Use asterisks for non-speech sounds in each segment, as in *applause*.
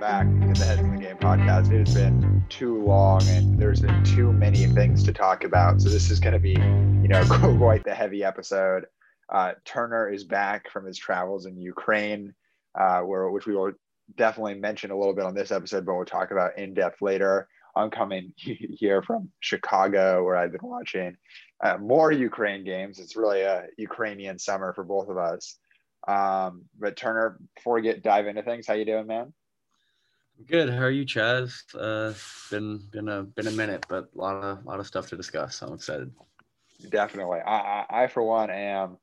back to the Heads in the Game podcast. It has been too long and there's been too many things to talk about. So this is going to be, you know, *laughs* quite the heavy episode. Uh, Turner is back from his travels in Ukraine, uh, where which we will definitely mention a little bit on this episode, but we'll talk about in depth later. I'm coming *laughs* here from Chicago, where I've been watching uh, more Ukraine games. It's really a Ukrainian summer for both of us. Um, but Turner, before we get dive into things, how you doing, man? Good. How are you, Chaz? Uh, been been a been a minute, but a lot of a lot of stuff to discuss. I'm excited. Definitely. I, I, I for one am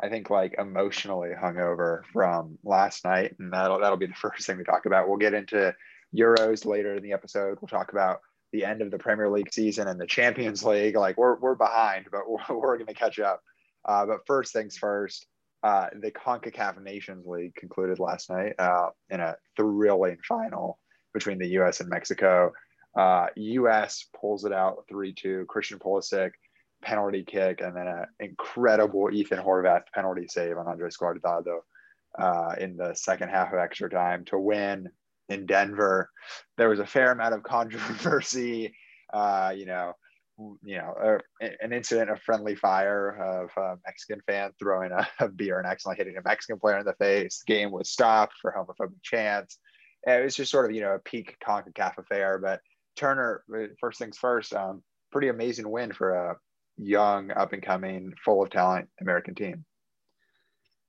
I think like emotionally hungover from last night, and that'll that'll be the *laughs* first thing we talk about. We'll get into Euros later in the episode. We'll talk about the end of the Premier League season and the Champions League. Like we're we're behind, but *laughs* we're, we're going to catch up. Uh, but first things first. Uh, the CONCACAF Nations League concluded last night uh, in a thrilling final between the U.S. and Mexico. Uh, U.S. pulls it out 3-2. Christian Pulisic penalty kick, and then an incredible Ethan Horvath penalty save on Andres Guardado uh, in the second half of extra time to win in Denver. There was a fair amount of *laughs* controversy. Uh, you know, you know, an incident of friendly fire of a Mexican fan throwing a, a, beer and accidentally hitting a Mexican player in the face. The game was stopped for homophobic chants. It was just sort of, you know, a peak CONCACAF affair. But Turner, first things first, um, pretty amazing win for a young, up and coming, full of talent American team.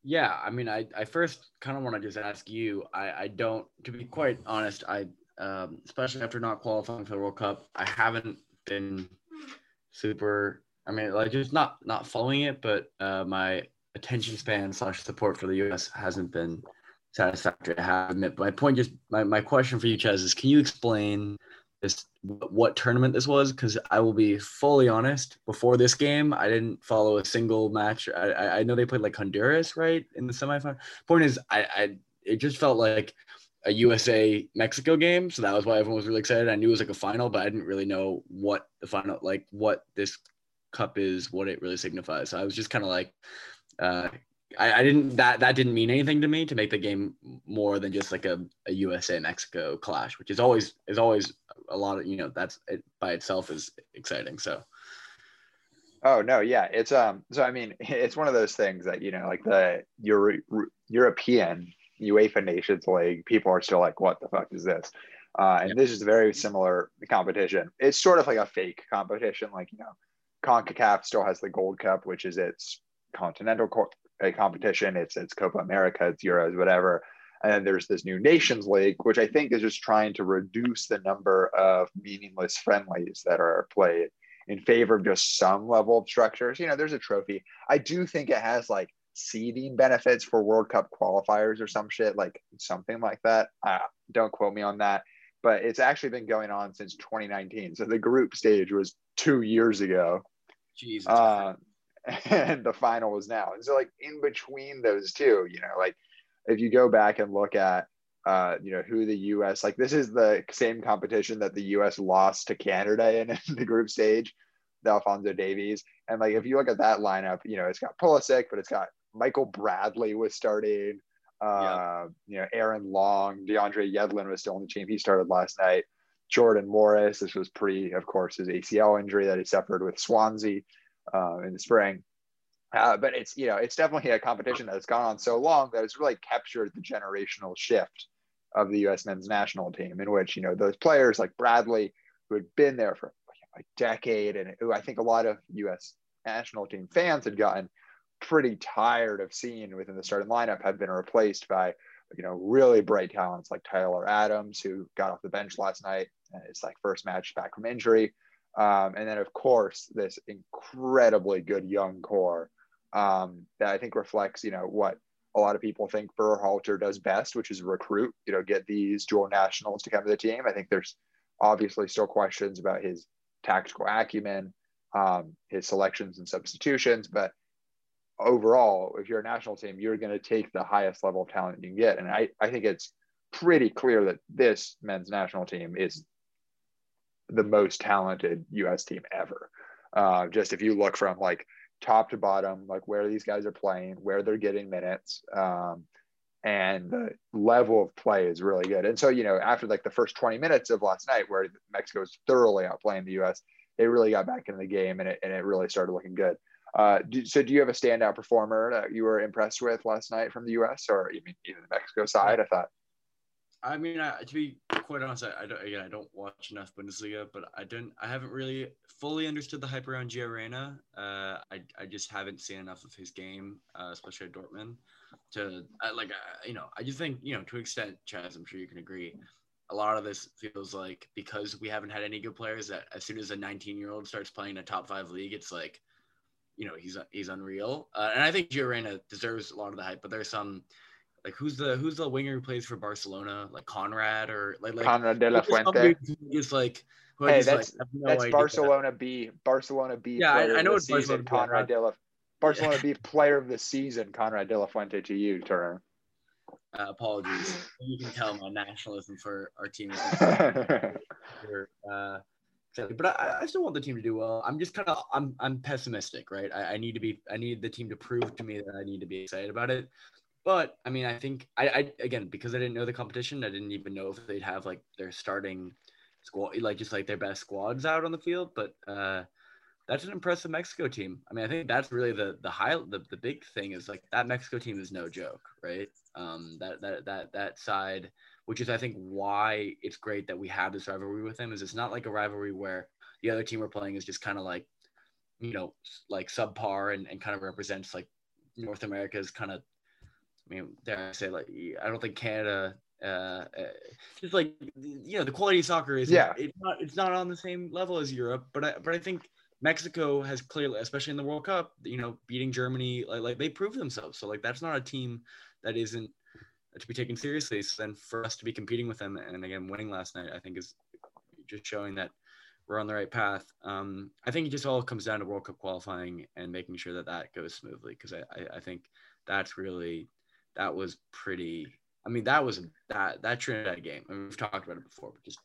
Yeah, I mean, I, I first kind of want to just ask you. I, I don't, to be quite honest, I, um, especially after not qualifying for the World Cup, I haven't been super. I mean, like just not not following it, but uh, my attention span slash support for the U.S. hasn't been satisfactory. I have admit. But my point, just my, my question for you, Chaz, is can you explain this what tournament this was? Because I will be fully honest. Before this game, I didn't follow a single match. I I know they played like Honduras, right, in the semifinal. Point is, I I it just felt like a USA Mexico game, so that was why everyone was really excited. I knew it was like a final, but I didn't really know what the final, like what this cup is, what it really signifies. So I was just kind of like, uh, I, I, didn't that that didn't mean anything to me to make the game more than just like a, a USA Mexico clash, which is always is always a lot of you know that's it by itself is exciting. So. Oh no, yeah, it's um. So I mean, *laughs* it's one of those things that you know, like the Euro- European UEFA Nations League, people are still like, what the fuck is this? Uh, and this is a very similar competition. It's sort of like a fake competition. Like, you know, CONCACAF still has the Gold Cup, which is its continental co- competition. It's, it's Copa America, it's Euros, whatever. And then there's this new Nations League, which I think is just trying to reduce the number of meaningless friendlies that are played in favor of just some level of structures. You know, there's a trophy. I do think it has like seeding benefits for World Cup qualifiers or some shit, like something like that. Uh, don't quote me on that, but it's actually been going on since 2019. So the group stage was two years ago. Jesus. Uh, *laughs* and the final was now. And so, like, in between those two, you know, like if you go back and look at, uh, you know, who the U.S. like this is the same competition that the U.S. lost to Canada in, *laughs* in the group stage, the Alphonso Davies, and like if you look at that lineup, you know, it's got Pulisic, but it's got Michael Bradley was starting. Uh, You know, Aaron Long, DeAndre Yedlin was still on the team. He started last night. Jordan Morris. This was pre, of course, his ACL injury that he suffered with Swansea uh, in the spring. Uh, but it's you know it's definitely a competition that's gone on so long that it's really captured the generational shift of the U.S. men's national team, in which you know those players like Bradley, who had been there for a decade, and who I think a lot of U.S. national team fans had gotten pretty tired of seeing within the starting lineup have been replaced by you know really bright talents like Tyler Adams who got off the bench last night it's like first match back from injury. Um, and then of course this incredibly good young core um, that I think reflects you know what a lot of people think Berhalter does best which is recruit you know get these dual nationals to come to the team. I think there's obviously still questions about his tactical acumen um, his selections and substitutions but overall, if you're a national team, you're going to take the highest level of talent you can get. And I, I think it's pretty clear that this men's national team is the most talented U.S. team ever. Uh, just if you look from like top to bottom, like where these guys are playing, where they're getting minutes, um, and the level of play is really good. And so, you know, after like the first 20 minutes of last night, where Mexico was thoroughly outplaying the U.S., they really got back into the game and it, and it really started looking good. Uh, do, so, do you have a standout performer that you were impressed with last night from the U.S. or even even the Mexico side? I thought. I mean, I, to be quite honest, I, I, don't again I don't watch enough Bundesliga, but I don't I haven't really fully understood the hype around Gio Reyna. Uh, I I just haven't seen enough of his game, uh, especially at Dortmund to like uh, you know I just think you know to extent, Chaz, I'm sure you can agree. A lot of this feels like because we haven't had any good players that as soon as a 19 year old starts playing a top five league, it's like, you know, he's he's unreal. Uh, and I think Gio Reyna deserves a lot of the hype, but there's some like who's the who's the winger who plays for Barcelona, like Konrad or like, like Konrad de la Fuente. Is like hey, that's like, no that's Barcelona that. B, Barcelona B. Yeah, I, I, know it's season, Konrad de la *laughs* Barcelona B Player of the Season, Konrad De La Fuente to you, Turner. Uh, apologies. you can tell my nationalism for our team. Is. *laughs* uh, but I, I, still want the team to do well. I'm just kind of I'm I'm pessimistic, right? I, I, need to be I need the team to prove to me that I need to be excited about it. But I mean, I think I, I again because I didn't know the competition, I didn't even know if they'd have like their starting squad, like just like their best squads out on the field. But uh, that's an impressive Mexico team. I mean, I think that's really the the high the, the big thing is like that Mexico team is no joke, right? Um, that that that that side, which is I think why it's great that we have this rivalry with them, is it's not like a rivalry where the other team we're playing is just kind of like, you know, like subpar and, and kind of represents like North America's kind of. I mean, dare I say like I don't think Canada uh, uh, just like you know the quality of soccer is yeah it's not it's not on the same level as Europe but I but I think Mexico has clearly, especially in the World Cup, you know, beating Germany, like, like they proved themselves. So like that's not a team that isn't to be taken seriously. So then for us to be competing with them and again winning last night, I think is just showing that we're on the right path. Um, I think it just all comes down to World Cup qualifying and making sure that that goes smoothly because I, I, I think that's really that was pretty. I mean, that was that that Trinidad game. I mean, we've talked about it before, but just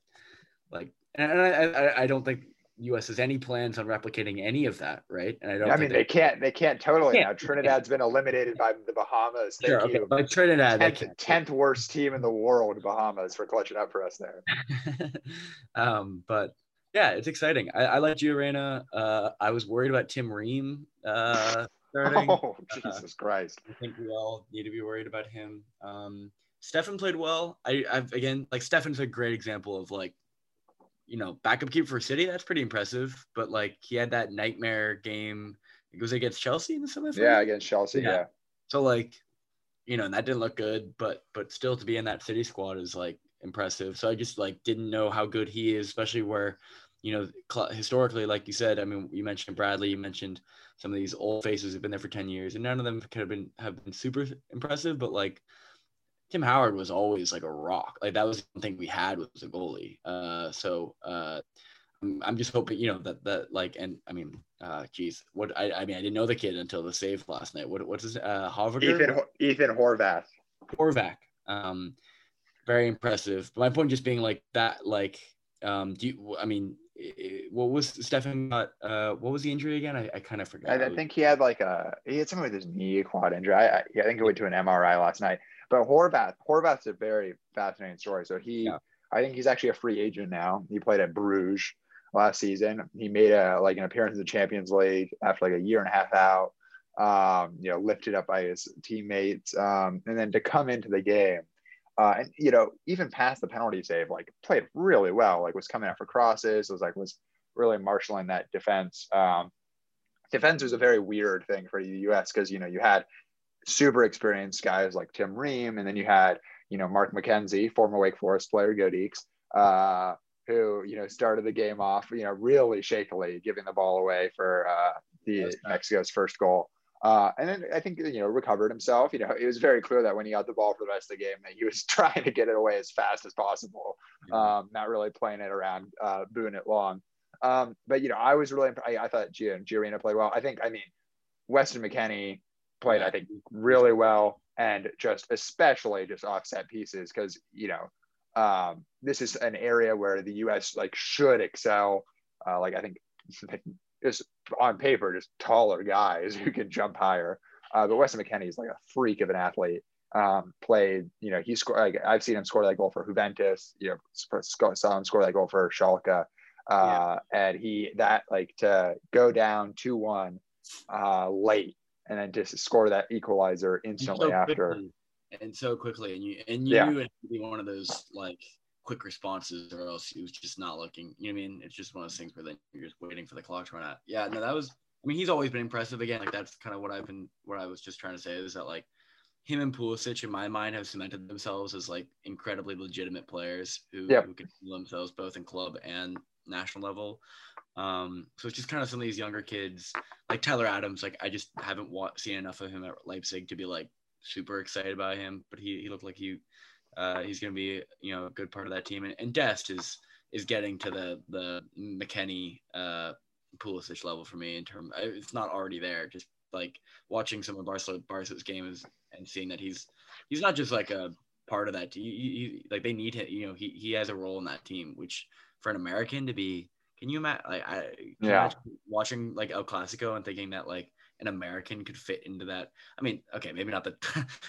like, and I, I, I don't think U.S. has any plans on replicating any of that, right? And I don't. I mean, they, they, can't. They can't totally can't. now. Trinidad's been eliminated by the Bahamas. Thank sure, okay. But Trinidad, tenth, tenth worst team in the world, Bahamas, for clutching up for us there. *laughs* um, but yeah, it's exciting. I, I like Gio Reyna. Uh, I was worried about Tim Ream uh, starting. *laughs* Oh, Jesus uh, Christ! I think we all need to be worried about him. Um, Steffen played well. I, I've again like Steffen's a great example of like you know, backup keeper for City, that's pretty impressive. But like he had that nightmare game. It was against Chelsea in the semifinals. Yeah, against Chelsea. Yeah. yeah. So like, you know, and that didn't look good, but but still to be in that City squad is like impressive. So I just like didn't know how good he is, especially where, you know, cl- historically, like you said, I mean, you mentioned Bradley, you mentioned some of these old faces who've been there for ten years, and none of them could have been have been super impressive, but like Tim Howard was always like a rock. Like that was the thing we had was a goalie. Uh, so uh, I'm, I'm just hoping, you know, that that like, and I mean, uh, geez, what I, I mean, I didn't know the kid until the save last night. What what's his uh, Harvard? Ethan Ethan Horvath. Horvath. Um, very impressive. But my point just being like that, like, um, do you? I mean, what was Steffen got? Uh, what was the injury again? I, I kind of forgot. I, I, think he had like a he had something with his knee quad injury. I, I, I think he went to an MRI last night. But Horvath, Horvath's a very fascinating story. So he, yeah. I think he's actually a free agent now. He played at Bruges last season. He made a like an appearance in the Champions League after like a year and a half out. Um, you know, lifted up by his teammates, um, and then to come into the game, uh, and you know, even past the penalty save, like played really well. Like was coming out for crosses. Was like was really marshaling that defense. Um, defense was a very weird thing for the U.S. because you know you had super experienced guys like Tim Ream, and then you had you know Mark McKenzie, former Wake Forest player, Go Deacs, uh, who you know started the game off you know really shakily, giving the ball away for uh, the Mexico's first goal. Uh, and then I think you know recovered himself. You know, it was very clear that when he got the ball for the rest of the game, that he was *laughs* trying to get it away as fast as possible, um, not really playing it around, uh, booing it long. Um, but you know, I was really I, I thought Gio, Reyna played well. I think I mean Weston McKennie played, I think, really well and just especially just offset pieces because, you know, um, this is an area where the U.S. like should excel. Uh, like I think *laughs* just on paper, just taller guys *laughs* who can jump higher. Uh, but Weston McKennie is like a freak of an athlete. um, played, you know, he scored, like, I've seen him score that goal for Juventus, you know, saw him score that goal for Schalke. Uh, yeah. and he, that like to go down 2 1 uh, late and then just score that equalizer instantly so after. and so quickly. And you, and you yeah. knew it would be one of those like quick responses or else he was just not looking. You know what I mean? It's just one of those things where then you're just waiting for the clock to run out. Yeah, no, that was, I mean, he's always been impressive again. Like that's kind of what I've been, what I was just trying to say is that like, him and Pulisic, in my mind, have cemented themselves as like incredibly legitimate players who, yep. who can themselves both in club and national level. Um, so it's just kind of some of these younger kids, like Tyler Adams. Like I just haven't wa- seen enough of him at Leipzig to be like super excited about him. But he, he looked like he uh, he's going to be you know a good part of that team. And, and Dest is is getting to the the McKennie uh, Pulisic level for me in terms. It's not already there. Just like watching some of Barcelona Barca's games and seeing that he's he's not just like a part of that. He, he, like they need him. You know, he he has a role in that team. Which for an American to be, can you imagine? Like I yeah, watching like El Clasico and thinking that like an American could fit into that. I mean, okay, maybe not the *laughs*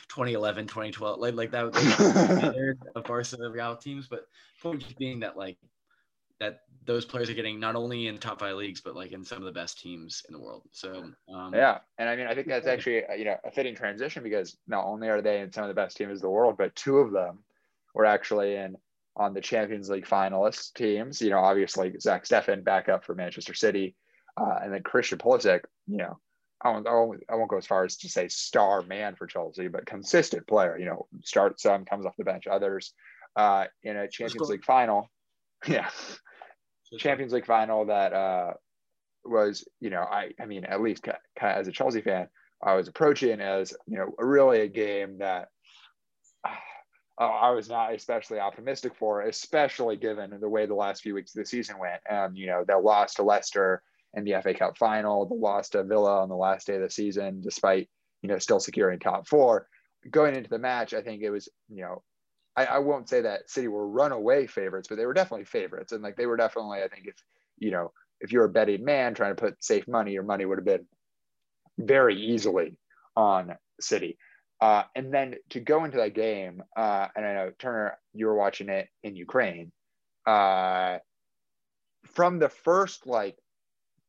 2011, 2012, like like that *laughs* of Barca Real teams, but point being that like that those players are getting not only in top five leagues but like in some of the best teams in the world. So um, yeah, and I mean I think that's actually you know a fitting transition because not only are they in some of the best teams in the world, but two of them were actually in on the Champions League finalists teams. You know, obviously Zach Steffen back up for Manchester City, uh, and then Christian Pulisic. You know, I won't, I won't, I won't go as far as to say star man for Chelsea, but consistent player. You know, starts some, comes off the bench, others uh, in a Champions League final. *laughs* Yeah, Champions League final that uh, was, you know, I, I mean, at least kind of as a Chelsea fan, I was approaching as, you know, really a game that uh, I was not especially optimistic for, especially given the way the last few weeks of the season went. And, you know, the loss to Leicester in the FA Cup final, the loss to Villa on the last day of the season, despite, you know, still securing top four. Going into the match, I think it was, you know, I, I won't say that City were runaway favorites, but they were definitely favorites. And like they were definitely, I think, if you know, if you're a betting man trying to put safe money, your money would have been very easily on City. Uh, and then to go into that game, uh, and I know Turner, you were watching it in Ukraine. Uh, from the first like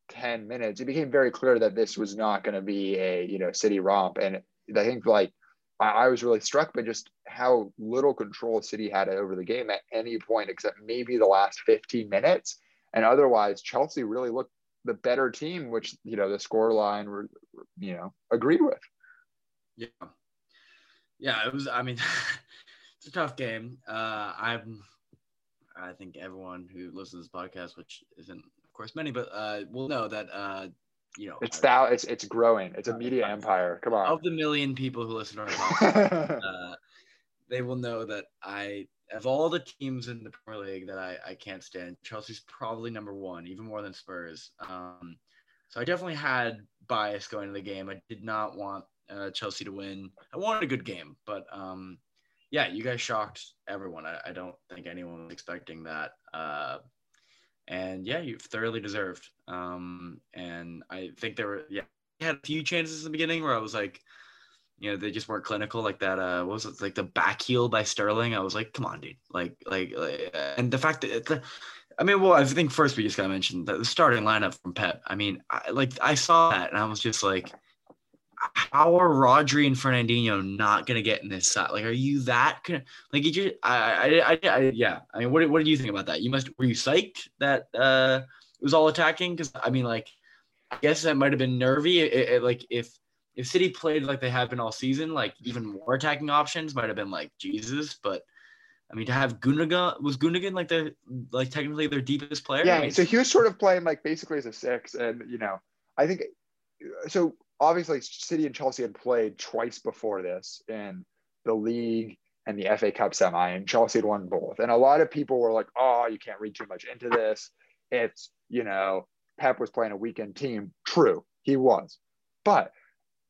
10 minutes, it became very clear that this was not going to be a you know city romp. And I think like I, was really struck by just how little control City had over the game at any point, except maybe the last 15 minutes. And otherwise, Chelsea really looked the better team, which you know the score line were you know agreed with. Yeah, yeah, it was. I mean, *laughs* it's a tough game. Uh, I'm. I think everyone who listens to this podcast, which isn't of course many, but uh, will know that uh, you know it's thou it's it's growing it's a media empire come on of the million people who listen to our *laughs* podcast uh, they will know that i of all the teams in the premier league that i i can't stand chelsea's probably number one even more than spurs um so i definitely had bias going to the game i did not want uh, chelsea to win i wanted a good game but um yeah you guys shocked everyone i, I don't think anyone was expecting that uh and yeah, you've thoroughly deserved. Um, and I think there were yeah, had a few chances in the beginning where I was like, you know, they just weren't clinical like that. Uh, what was it like the back heel by Sterling? I was like, come on, dude, like, like, like and the fact that. I mean, well, I think first we just got to mention that the starting lineup from Pep. I mean, I, like I saw that and I was just like, how are Rodri and Fernandinho not gonna get in this side? Like, are you that gonna like? Did you I, I, I, I, yeah. I mean, what, what did you think about that? You must were you psyched that uh, it was all attacking? Because I mean, like, I guess that might have been nervy. It, it, like, if if City played like they have been all season, like even more attacking options might have been like Jesus. But I mean, to have Gundogan was Gundogan like the like technically their deepest player. Yeah, I mean, so he was sort of playing like basically as a six, and you know, I think so obviously City and Chelsea had played twice before this in the league and the FA Cup semi, and Chelsea had won both. And a lot of people were like, "Oh, you can't read too much into this. It's you know, Pep was playing a weekend team. True, he was, but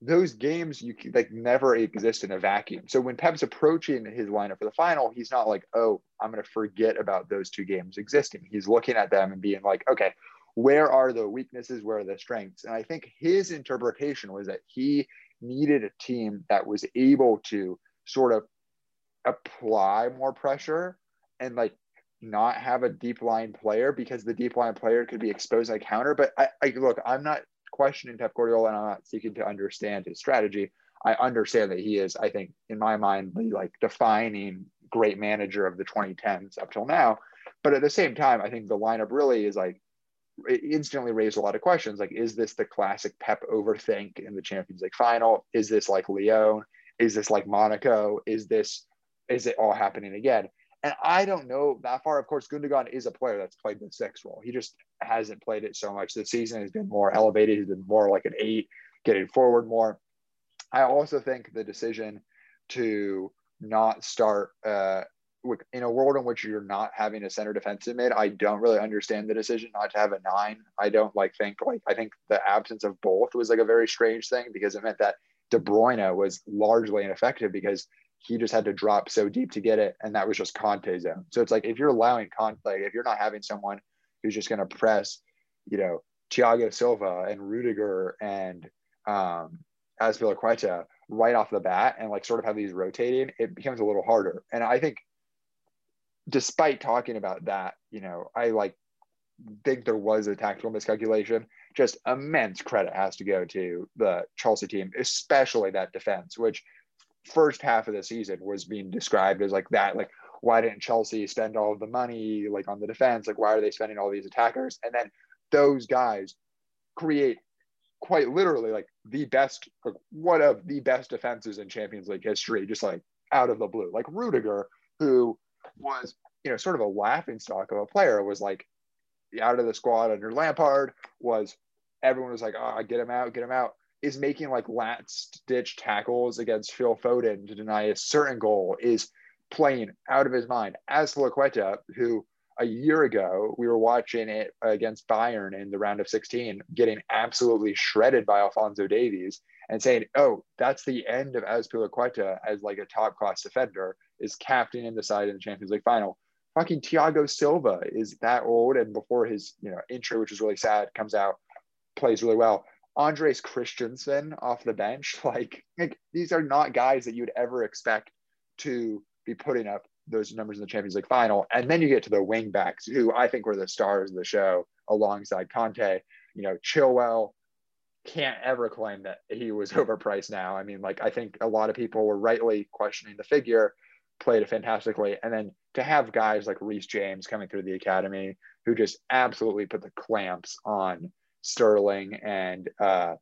those games you like never exist in a vacuum. So when Pep's approaching his lineup for the final, he's not like, "Oh, I'm going to forget about those two games existing." He's looking at them and being like, "Okay, where are the weaknesses, where are the strengths? And I think his interpretation was that he needed a team that was able to sort of apply more pressure and like not have a deep line player because the deep line player could be exposed on counter. But I, I look, I'm not questioning Pep Guardiola and I'm not seeking to understand his strategy. I understand that he is, I think, in my mind, the like defining great manager of the 2010s up till now. But at the same time, I think the lineup really is like it instantly raised a lot of questions. Like, is this the classic Pep overthink in the Champions League final? Is this like Lyon? Is this like Monaco? Is this is it all happening again? And I don't know that far. Of course, Gundogan is a player that's played the six role. He just hasn't played it so much. The season has been more elevated. He's been more like an eight, getting forward more. I also think the decision to not start uh, in a world in which you're not having a center defensive mid, I don't really understand the decision not to have a nine. I don't like think like I think the absence of both was like a very strange thing because it meant that De Bruyne was largely ineffective because he just had to drop so deep to get it, and that was just Kanté zone. So it's like if you're allowing Kanté, like if you're not having someone who's just going to press, you know, Thiago Silva and Rudiger and um, Azpilicueta right off the bat, and like sort of have these rotating, it becomes a little harder. And I think, despite talking about that, you know, I like think there was a tactical miscalculation. Just immense credit has to go to the Chelsea team, especially that defense, which first half of the season was being described as like that, like why didn't Chelsea spend all of the money like on the defense? Like why are they spending all these attackers? And then those guys create quite literally like the best, like one of the best defenses in Champions League history, just like out of the blue. Like Rudiger, who was you know sort of a laughing stock of a player, was like out of the squad under Lampard. Was everyone was like, oh, get him out, get him out is making like last ditch tackles against Phil Foden to deny a certain goal, is playing out of his mind. Azpilicueta, who a year ago we were watching it against Bayern in the round of 16, getting absolutely shredded by Alphonso Davies and saying, oh, that's the end of Azpilicueta as like a top class defender, is captaining the side in the Champions League final. Fucking Thiago Silva is that old and before his you know intro, which is really sad, comes out, plays really well. Andreas Christensen off the bench. *laughs* Like, like these are not guys that you'd ever expect to be putting up those numbers in the Champions League final. And then you get to the wing backs, who I think were the stars of the show alongside Kanté. You know, Chilwell can't ever claim that he was *laughs* overpriced now. I mean, like, I think a lot of people were rightly questioning the figure, played fantastically. And then to have guys like Reece James coming through the academy who just absolutely put the clamps on Sterling and uh,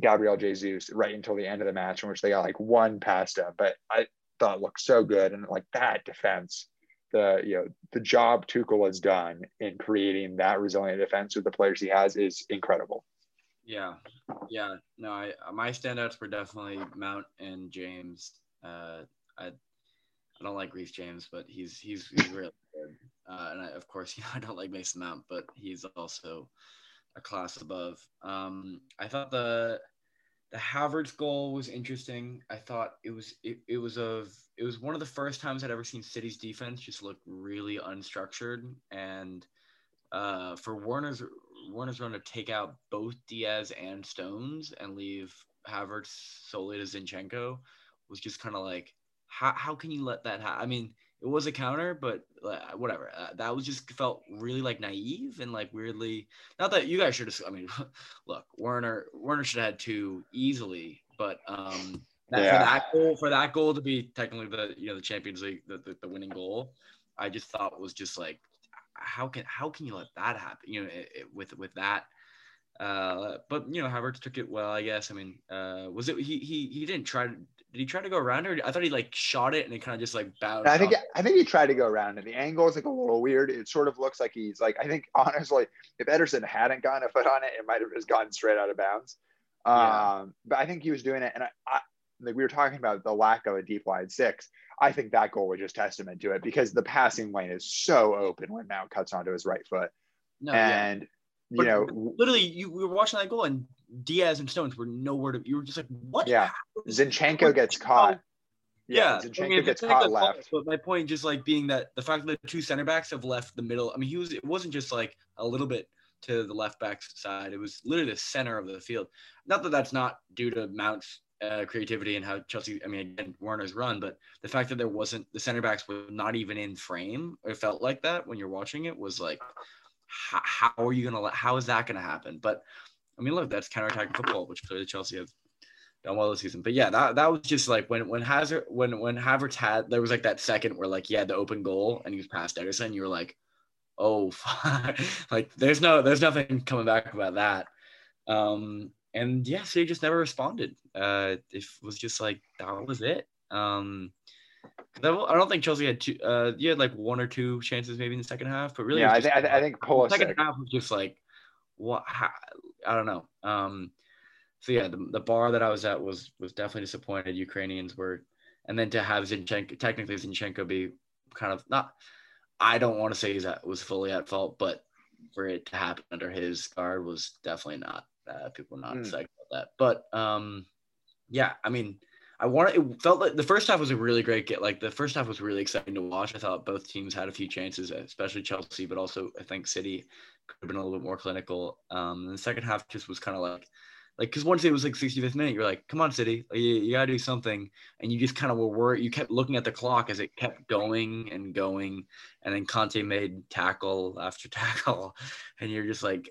Gabriel Jesus right until the end of the match, in which they got like one past him. But I thought looked so good, and like that defense, the you know the job Tuchel has done in creating that resilient defense with the players he has is incredible. Yeah, yeah. No, I my standouts were definitely Mount and James. Uh, I I don't like Reece James, but he's he's he's really good. Uh, and I, of course, *laughs* you know, I don't like Mason Mount, but he's also a class above. Um, I thought the the Havertz goal was interesting. I thought it was it, it was of it was one of the first times I'd ever seen City's defense just look really unstructured and uh, for Werner's Werner's run to take out both Dias and Stones and leave Havertz solely to Zinchenko was just kind of like how how can you let that happen? I mean, it was a counter, but uh, whatever. Uh, that was just felt really like naive and like weirdly. Not that you guys should have. I mean, *laughs* look, Werner Werner should have had two easily, but um, that, yeah. for that goal for that goal to be technically the you know the Champions League the, the, the winning goal, I just thought was just like how can how can you let that happen? You know, it, it, with with that. Uh, but you know, Havertz took it well, I guess. I mean, uh, was it he he he didn't try to did he try to go around or I thought he like shot it and it kind of just like bounced. I think off. I think he tried to go around and the angle is like a little weird. It sort of looks like he's like I think *laughs* honestly, if Ederson hadn't gotten a foot on it, it might have just gone straight out of bounds. Yeah. Um, but I think he was doing it, and I, I like we were talking about the lack of a deep wide six. I think that goal was just testament to it because the passing lane is so open when Mount cuts onto his right foot, no, and yeah. You but know, literally, you we were watching that goal and Dias and Stones were nowhere to. Be you were just like, what? Yeah, Zinchenko gets caught. Yeah, yeah Zinchenko I mean, gets caught left. But my point just like being that the fact that the two center backs have left the middle. I mean, he was. It wasn't just like a little bit to the left back side. It was literally the center of the field. Not that that's not due to Mount's uh, creativity and how Chelsea, I mean, again, Werner's run, but the fact that there wasn't the center backs were not even in frame, it felt like that when you're watching it was like, how, how are you gonna let? How is that gonna happen? But I mean, look, that's counterattacking football, which clearly Chelsea have done well this season. But yeah, that, that was just like when when Hazard when when Havertz had there was like that second where like he had the open goal and he was past Ederson, you were like, oh, *laughs* like there's no there's nothing coming back about that. Um, and yeah, so he just never responded. Uh, it was just like that was it. Um, I don't think Chelsea had two. Uh, you had like one or two chances maybe in the second half, but really, yeah, I, th- I, think Pulisic. second half was just like what? How, I don't know. Um, so yeah, the, the bar that I was at was was definitely disappointed. Ukrainians were, and then to have Zinchenko, technically Zinchenko be kind of not. I don't want to say he's at, was fully at fault, but for it to happen under his guard was definitely not. Uh, people not mm. excited about that, but um, yeah, I mean, I want it felt like the first half was a really great get. Like the first half was really exciting to watch. I thought both teams had a few chances, especially Chelsea, but also I think City could have been a little bit more clinical. Um, the second half just was kind of like like because once it was like 65th minute, you're like, come on, City, you, you gotta do something, and you just kind of were worried. You kept looking at the clock as it kept going and going, and then Kanté made tackle after *laughs* tackle, and you're just like,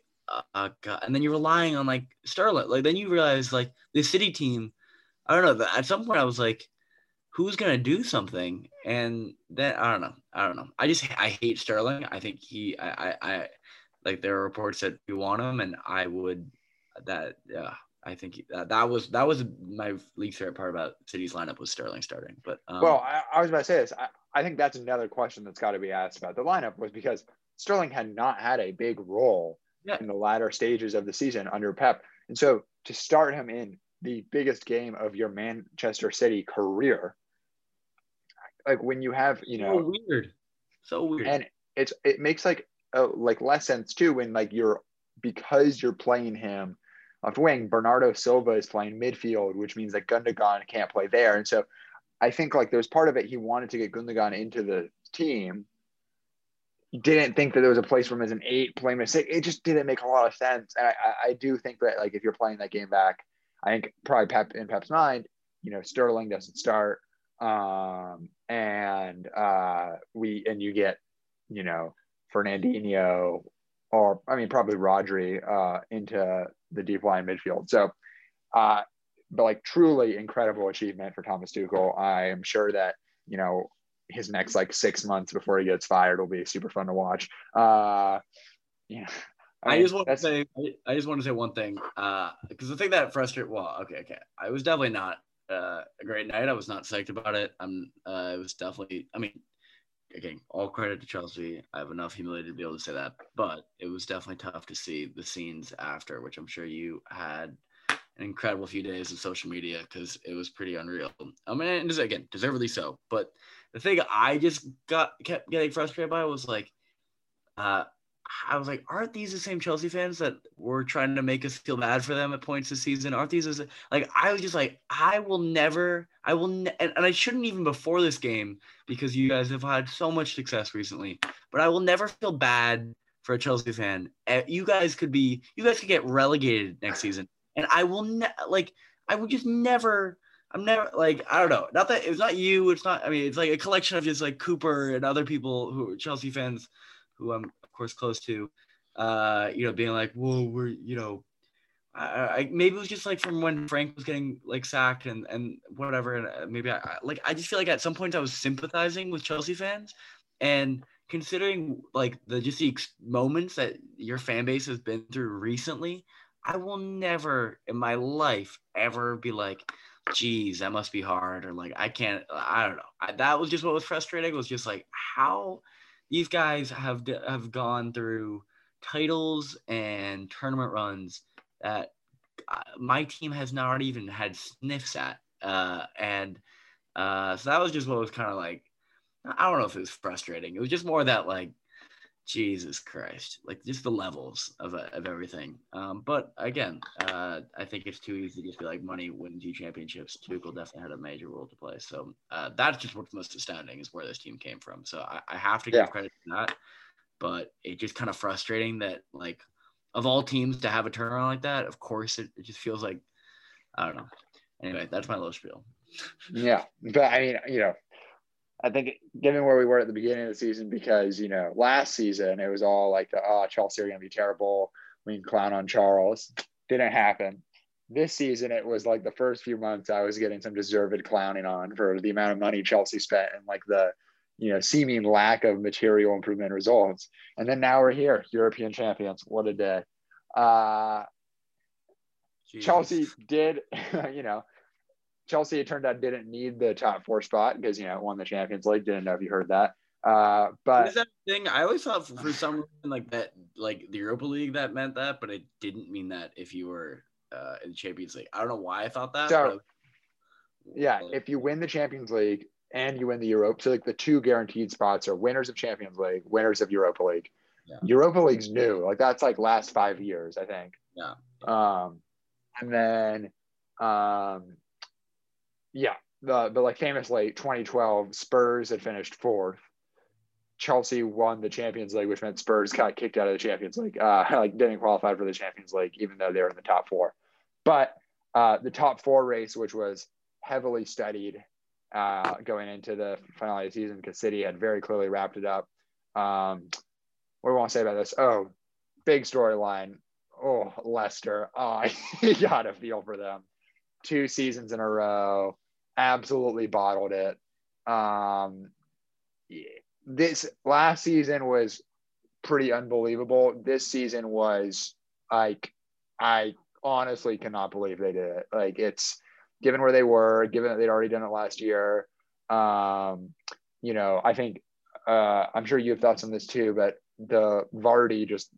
uh, God. and then you're relying on like Sterling. Like then you realize like the City team, I don't know. At some point, I was like, who's gonna do something? And then I don't know. I don't know. I just I hate Sterling. I think he I I, I like there are reports that you want him, and I would that yeah, I think that, that was that was my least favorite part about City's lineup was Sterling starting. But um, well, I, I, was about to say this. I, I think that's another question that's got to be asked about the lineup was because Sterling had not had a big role yeah. in the latter stages of the season under Pep, and so to start him in the biggest game of your Manchester City career, like when you have you know so weird, so weird, and it's it makes like uh, like less sense too when like you're because you're playing him left wing. Bernardo Silva is playing midfield, which means that Gundogan can't play there. And so I think like there's part of it he wanted to get Gundogan into the team. Didn't think that there was a place for him as an eight playing a six. It just didn't make a lot of sense. And I, I do think that like if you're playing that game back, I think probably Pep in Pep's mind, you know, Sterling doesn't start. Um, and uh, we and you get, you know, Fernandinho or I mean probably Rodri uh, into the deep line midfield. So, uh, but like truly incredible achievement for Thomas Tuchel. I am sure that you know his next like six months before he gets fired will be super fun to watch. Uh, yeah. I, I just want to say, I just want to say one thing, because uh, the thing that frustrated, well, okay, okay, I was definitely not uh, a great night. I was not psyched about it. I'm, uh, it was definitely, I mean, again, all credit to Chelsea. I have enough humility to be able to say that, but it was definitely tough to see the scenes after, which I'm sure you had an incredible few days of social media because it was pretty unreal. I mean, and again, deservedly so. But the thing I just got kept getting frustrated by was like, uh, I was like, aren't these the same Chelsea fans that were trying to make us feel bad for them at points this season? Aren't these like I was just like, I will never, I will, ne- and, and I shouldn't even before this game because you guys have had so much success recently, but I will never feel bad for a Chelsea fan. Eh, you guys could be, you guys could get relegated next season, and I will ne- like, I would just never. I'm never like I don't know. Not that it's not you. It's not. I mean, it's like a collection of just like Cooper and other people who are Chelsea fans, who I'm course, close to, uh, you know, being like, whoa, we're, you know, I, I, maybe it was just like from when Frank was getting like sacked and and whatever, and uh, maybe I, I like I just feel like at some point I was sympathizing with Chelsea fans, and considering like the just the ex- moments that your fan base has been through recently, I will never in my life ever be like, geez, that must be hard, or like I can't, I don't know. I, that was just what was frustrating. Was just like how these guys have have gone through titles and tournament runs that uh, my team has not even had sniffs at. Uh, and uh, so that was just what was kind of like, I don't know if it was frustrating. It was just more that like Jesus Christ, like just the levels of, uh, of everything. Um, but again, uh, I think it's too easy to just be like money wins you championships. Tuchel definitely had a major role to play. So uh, that's just what's most astounding is where this team came from. So I, I have to give yeah. credit to that. But it just kind of frustrating that like of all teams to have a turnaround like that, of course it, it just feels like I don't know. Anyway, that's my low spiel. Yeah, but I mean, you know, I think given where we were at the beginning of the season, because you know, last season it was all like, the, oh, Chelsea are going to be terrible. We can clown on Charles. Didn't happen. This season, it was like the first few months I was getting some deserved clowning on for the amount of money Chelsea spent and like the, you know, seeming lack of material improvement results. And then now we're here, European champions. What a day. Uh, Chelsea did, *laughs* you know, Chelsea, it turned out, didn't need the top four spot because you know won the Champions League. Didn't know if you heard that. Uh, but is that thing? I always thought for, for some reason like that, like the Europa League, that meant that, but it didn't mean that if you were uh, in the Champions League. I don't know why I thought that. So, yeah, if you win the Champions League and you win the Europa, so like the two guaranteed spots are winners of Champions League, winners of Europa League. Yeah. Europa League's new, like that's like last five years, I think. Yeah. Um, and then um yeah, the but like famously 2012 Spurs had finished fourth. Chelsea won the Champions League, which meant Spurs got kicked out of the Champions League. Uh, *laughs* like didn't qualify for the Champions League, even though they were in the top four. But uh, the top four race, which was heavily studied uh, going into the finale of the season, because City had very clearly wrapped it up. Um, what do I want to say about this? Oh, big storyline. Oh, Leicester. Oh, *laughs* you gotta feel for them. Two seasons in a row absolutely bottled it. Um, this last season was pretty unbelievable. This season was like, I honestly cannot believe they did it. Like, it's given where they were, given that they'd already done it last year. Um, you know, I think uh, I'm sure you have thoughts on this too, but the Vardy just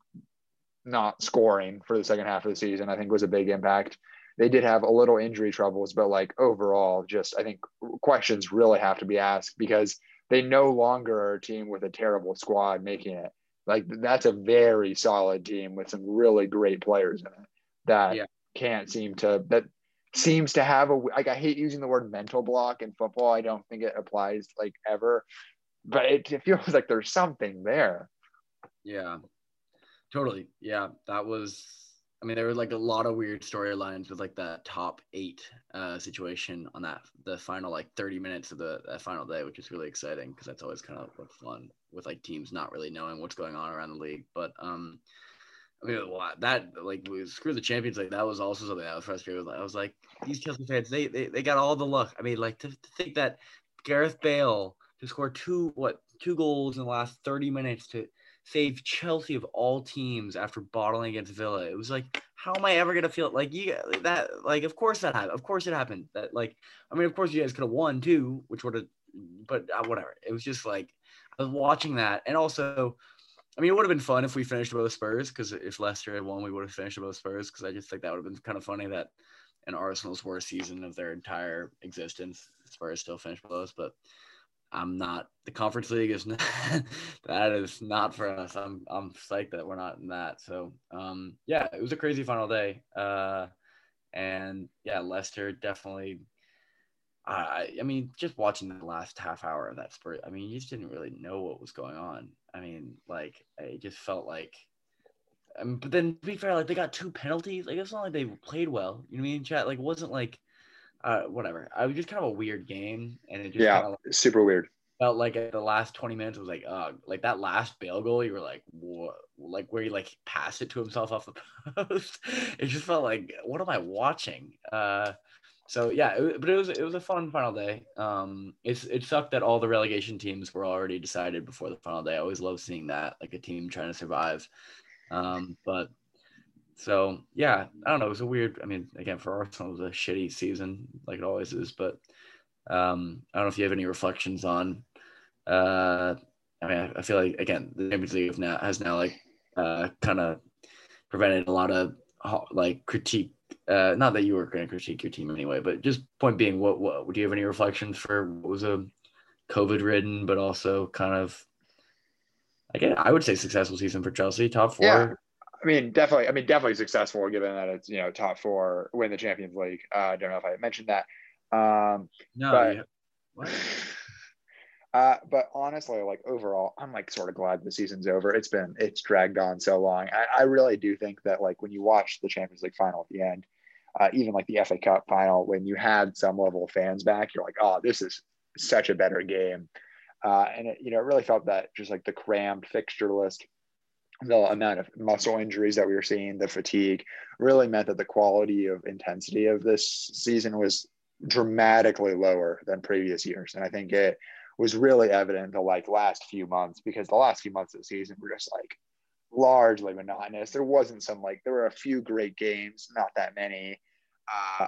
not scoring for the second half of the season, I think was a big impact they did have a little injury troubles, but like overall, just I think questions really have to be asked because they no longer are a team with a terrible squad making it. Like that's a very solid team with some really great players in it that yeah. can't seem to that seems to have a like I hate using the word mental block in football. I don't think it applies like ever, but it, it feels like there's something there. Yeah, totally. Yeah, that was I mean, there were like a lot of weird storylines with like the top eight uh, situation on that the final like 30 minutes of the that final day, which is really exciting because that's always kind of fun with like teams not really knowing what's going on around the league. But um, I mean, that like screw the champions like that was also something I was frustrated with. I was like, these Chelsea fans, they they, they got all the luck. I mean, like to, to think that Gareth Bale to score two what two goals in the last 30 minutes to save Chelsea of all teams after bottling against Villa. It was like, how am I ever gonna feel like you that like of course that happened. Of course it happened. That like I mean of course you guys could have won too, which would have but uh, whatever. It was just like I was watching that and also I mean, it would have been fun if we finished above Spurs because if Leicester had won, we would have finished above Spurs because I just think that would have been kind of funny that in Arsenal's worst season of their entire existence, Spurs still finished below us. But I'm not the conference league is *laughs* not that is not for us. I'm I'm psyched that we're not in that. So um yeah, it was a crazy final day. Uh and yeah, Leicester definitely I I mean just watching the last half hour of that spurt, I mean you just didn't really know what was going on. I mean, like it just felt like um, but then to be fair, like they got two penalties. Like it's not like they played well. You know what I mean? Chat like it wasn't like uh, whatever. I was just kind of a weird game, and it just yeah, like, super weird. Felt like at the last twenty minutes, it was like, uh, like that last Bale goal, you were like, what? Like where he like passed it to himself off the *laughs* post. it just felt like, what am I watching? Uh, so yeah, it, but it was it was a fun final day. Um, it's it sucked that all the relegation teams were already decided before the final day. I always love seeing that, like a team trying to survive. Um, but so yeah, I don't know. It was a weird. I mean, again, for Arsenal, it was a shitty season, like it always is. But um, I don't know if you have any reflections on. Uh, I mean, I feel like again, the Champions League now has now like uh, kind of prevented a lot of like critique. Uh, not that you were going to critique your team anyway, but just point being, what what do you have any reflections for what was a COVID ridden, but also kind of again, I would say successful season for Chelsea, top four. Yeah. I mean, definitely. I mean, definitely successful given that it's you know top four, win the Champions League. Uh, I don't know if I mentioned that. Um, no. But, *laughs* uh, but honestly, like overall, I'm like sort of glad the season's over. It's been it's dragged on so long. I, I really do think that like when you watch the Champions League final at the end, uh, even like the FA Cup final, when you had some level of fans back, you're like, oh, this is such a better game. Uh, and it, you know, it really felt that just like the crammed fixture list, the amount of muscle injuries that we were seeing, the fatigue, really meant that the quality of intensity of this season was dramatically lower than previous years. And I think it was really evident the like last few months because the last few months of the season were just like largely monotonous. There wasn't some like there were a few great games, not that many. Uh,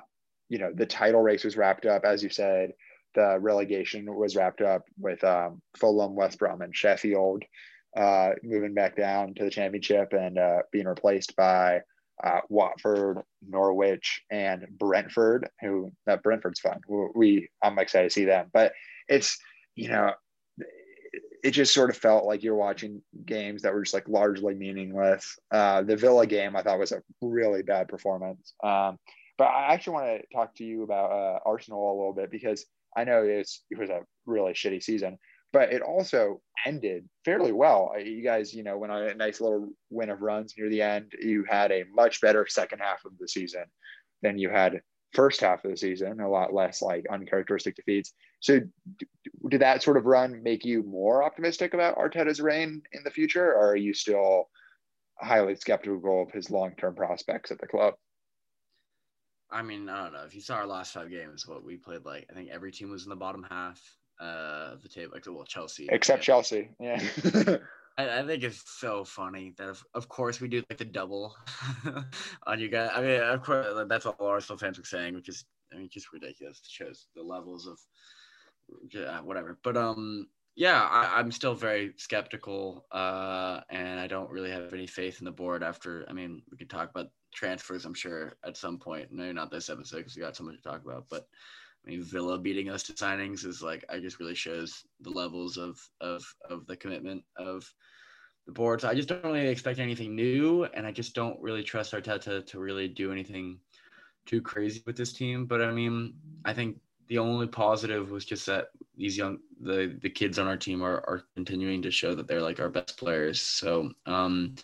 you know, the title race was wrapped up, as you said. The relegation was wrapped up with um, Fulham, West Brom, and Sheffield uh, moving back down to the championship and uh, being replaced by uh, Watford, Norwich, and Brentford. Who that Brentford's fun. We I'm excited to see them, but it's you know it just sort of felt like you're watching games that were just like largely meaningless. Uh, the Villa game I thought was a really bad performance. Um, but I actually want to talk to you about uh, Arsenal a little bit because I know it's, it was a really shitty season, but it also ended fairly well. You guys, you know, went on a nice little win of runs near the end. You had a much better second half of the season than you had first half of the season, a lot less like uncharacteristic defeats. So, did that sort of run make you more optimistic about Arteta's reign in the future, or are you still highly skeptical of his long term prospects at the club? I mean, I don't know. If you saw our last five games, what we played like, I think every team was in the bottom half uh, the table, like well, Chelsea, except. Chelsea. Yeah. *laughs* I, I, think it's so funny that of, of course we do like the double *laughs* on you guys. I mean, of course that's what Arsenal fans were saying, which is I mean just ridiculous. It shows the levels of yeah, whatever. But um, yeah, I, am still very skeptical, uh, and I don't really have any faith in the board. After I mean, we could talk about transfers, I'm sure at some point. Maybe not this episode because we got so much to talk about, but. I mean, Villa beating us to signings is like I just really shows the levels of of of the commitment of the board. So I just don't really expect anything new, and I just don't really trust Arteta to really do anything too crazy with this team. But I mean, I think the only positive was just that these young the the kids on our team are are continuing to show that they're like our best players. So um,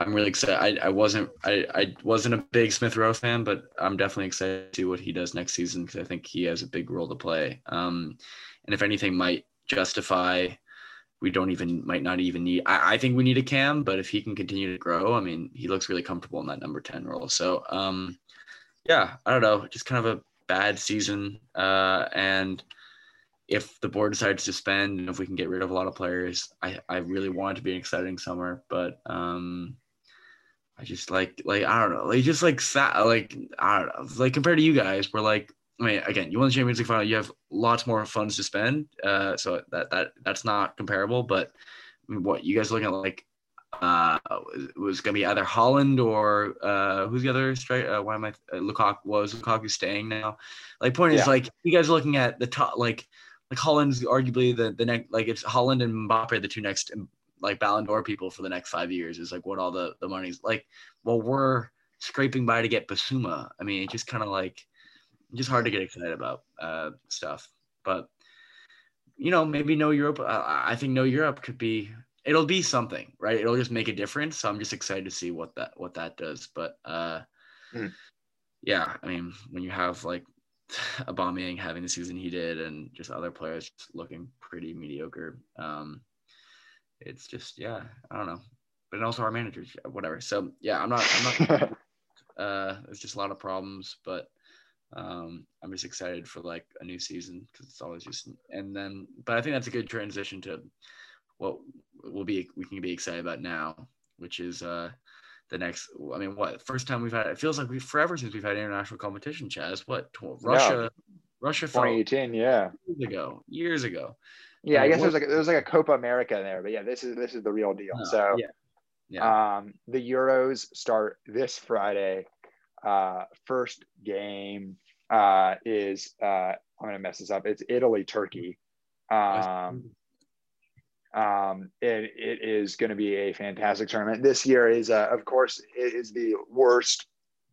I'm really excited. I, I wasn't I, I wasn't a big Smith Rowe fan, but I'm definitely excited to see what he does next season because I think he has a big role to play. Um, and if anything, might justify we don't even might not even need I, I, think we need a cam but if he can continue to grow i mean he looks really comfortable in that number 10 role so um yeah i don't know just kind of a bad season uh and if the board decides to spend and if we can get rid of a lot of players i i really want it to be an exciting summer but um i just like like i don't know like just like sat like i don't know like compared to you guys we're like I mean, again, you won the Champions League final. You have lots more funds to spend, uh, so that that that's not comparable. But I mean, what you guys looking at like uh, was going to be either Haaland or uh, who's the other straight? Uh, why am I? Uh, Lukaku was Lukaku staying now? Like, point yeah. is like you guys are looking at the top, like like Haaland's arguably the the next, like it's Haaland and Mbappe the two next like Ballon d'Or people for the next five years is like what all the the money's like. Well, we're scraping by to get Basuma. I mean, it's just kind of like just hard to get excited about uh, stuff. But you know, maybe no Europe. Uh, I think no Europe could be. It'll be something, right? It'll just make a difference. So I'm just excited to see what that what that does. But uh, mm. yeah, I mean, when you have like *sighs* Aubameyang having the season he did, and just other players just looking pretty mediocre, um, it's just yeah, I don't know. But and also our managers, whatever. So yeah, I'm not. I'm not. *laughs* uh, there's just a lot of problems, but um, I'm just excited for like a new season because it's always just and then but I think that's a good transition to what will be we can be excited about now, which is uh the next I mean what first time we've had it feels like we forever since we've had international competition, Chaz. What Russia yeah. Russia 2018, yeah. Years ago. Years ago. Yeah, I guess there's like there's like a Copa America in there, but yeah, this is this is the real deal. No, so yeah. Yeah. Um, the Euros start this Friday uh, first game uh, is uh, I'm gonna mess this up. It's Italy Turkey. Um, um, it, it is going to be a fantastic tournament. This year is, uh, of course, it is the worst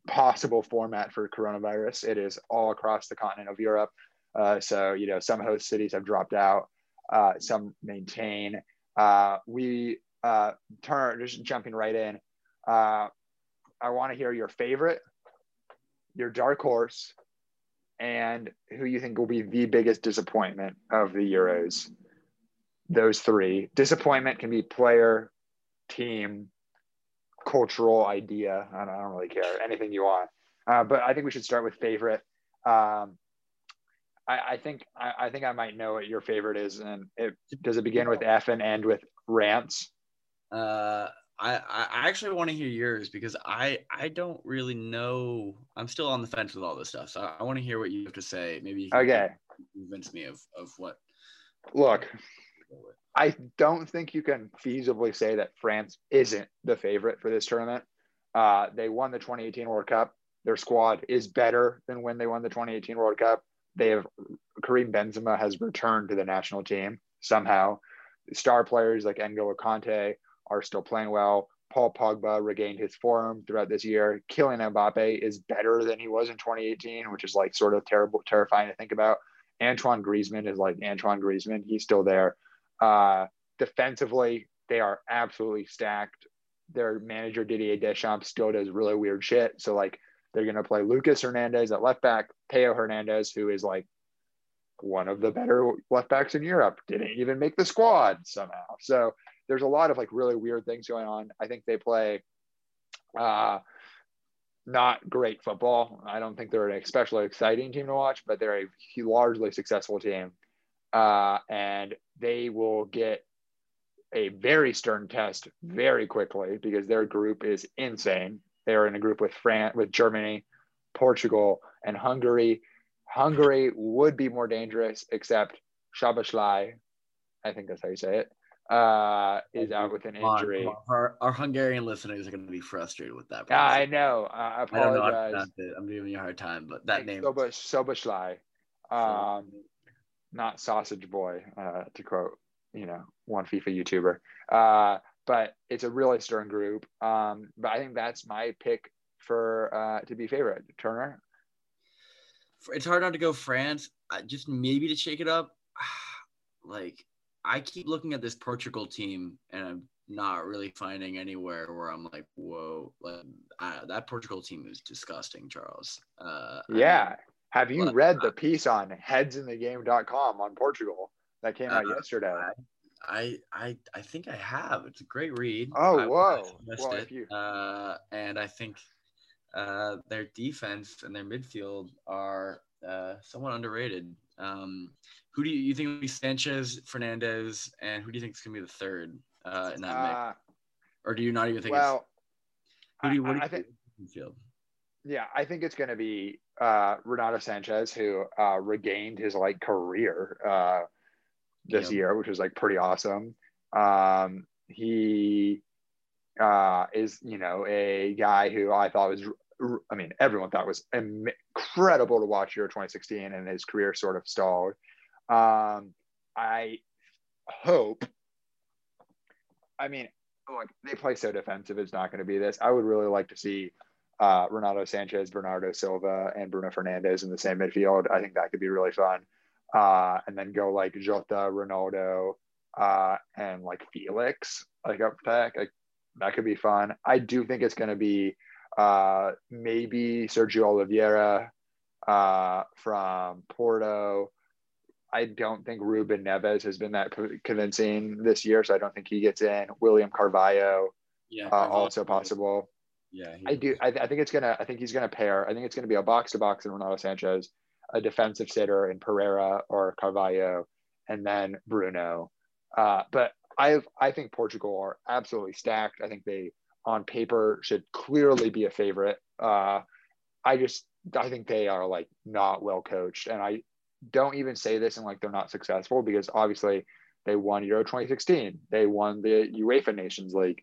possible format for coronavirus. It is all across the continent of Europe. Uh, so, you know, some host cities have dropped out, uh, some maintain. Uh, we uh, turn, just jumping right in. Uh, I want to hear your favorite your dark horse, and who you think will be the biggest disappointment of the Euros. Those three. Disappointment can be player, team, cultural idea. I don't, I don't really care. Anything you want. Uh, but I think we should start with favorite. Um, I, I, think I, I, think I might know what your favorite is, and it does it begin with F and end with rants. Uh, I I actually want to hear yours because I I don't really know. I'm still on the fence with all this stuff, so I, want to hear what you have to say. Maybe you okay. convince me of of what. Look, I don't think you can feasibly say that France isn't the favorite for this tournament. Uh, they won the 2018 World Cup. Their squad is better than when they won the 2018 World Cup. They have Karim Benzema has returned to the national team somehow. Star players like N'Golo Kanté are still playing well. Paul Pogba regained his form throughout this year. Kylian Mbappe is better than he was in 2018, which is like sort of terrible, terrifying to think about. Antoine Griezmann is like Antoine Griezmann. He's still there. Uh, defensively, they are absolutely stacked. Their manager Didier Deschamps still does really weird shit. So like they're going to play Lucas Hernandez at left back, Theo Hernandez, who is like one of the better left backs in Europe, didn't even make the squad somehow. So there's a lot of like really weird things going on. I think they play uh, not great football. I don't think they're an especially exciting team to watch, but they're a largely successful team. Uh, and they will get a very stern test very quickly because their group is insane. They are in a group with France, with Germany, Portugal, and Hungary. Hungary would be more dangerous, except Szoboszlai, I think that's how you say it, uh, is out with an injury. Our, our, Hungarian listeners are going to be frustrated with that. Yeah, I know. I apologize. I am giving you a hard time, but that name. Szoboszlai. Um, not Sausage Boy, uh, to quote, you know, one FIFA YouTuber. Uh, but it's a really stern group. Um, but I think that's my pick for uh, to be favorite. Turner. It's hard not to go France. just maybe to shake it up. *sighs* like I keep looking at this Portugal team, and I'm not really finding anywhere where I'm like, whoa, like I, that Portugal team is disgusting, Charles. Uh, yeah. I, Have you read the piece on headsinthegame.com on Portugal that came out uh, yesterday? I, I I think I have. It's a great read. Oh, I, whoa! well, it. You... Uh, and I think uh, their defense and their midfield are uh, somewhat underrated. Um, who do you, you think will be Sanches, Fernandes, and who do you think is going to be the third uh, in that uh, mix? Or do you not even think? Well, who do you, what do you I think? Field? Yeah, I think it's going to be uh, Renato Sanches, who uh, regained his like career uh, this year, which was like pretty awesome. Um, he uh, is, you know, a guy who I thought was I mean, everyone thought was incredible to watch year 2016, and his career sort of stalled. Um, I hope. I mean, look, they play so defensive. It's not going to be this. I would really like to see uh, Renato Sanches, Bernardo Silva, and Bruno Fernandes in the same midfield. I think that could be really fun. Uh, and then go like Jota, Ronaldo, uh, and like Felix, like up back. Like that could be fun. I do think it's going to be uh, maybe Sergio Oliveira uh, from Porto. I don't think Ruben Neves has been that convincing this year, so I don't think he gets in. William Carvalho, yeah, uh, also possible. Yeah, I do. I, th- I, think it's gonna. I think he's gonna pair. I think it's gonna be a box to box in Renato Sanches, a defensive sitter in Pereira or Carvalho, and then Bruno. Uh, but I I think Portugal are absolutely stacked. I think they on paper should clearly be a favorite. Uh, I just I think they are like not well coached, and I don't even say this and like they're not successful because obviously they won Euro 2016, they won the UEFA Nations League.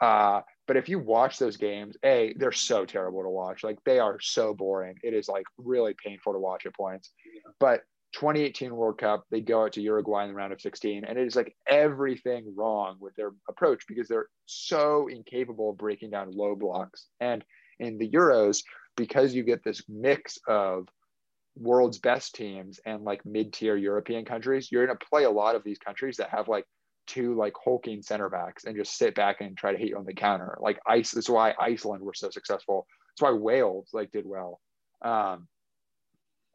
Uh, but if you watch those games, a they're so terrible to watch. Like they are so boring. It is like really painful to watch at points. But 2018 World Cup, they go out to Uruguay in the round of 16, and it is like everything wrong with their approach because they're so incapable of breaking down low blocks. And in the Euros, because you get this mix of world's best teams and like mid-tier European countries, you're going to play a lot of these countries that have like two like hulking center backs and just sit back and try to hit you on the counter. Like ice, that's why Iceland were so successful. That's why Wales like did well. Um,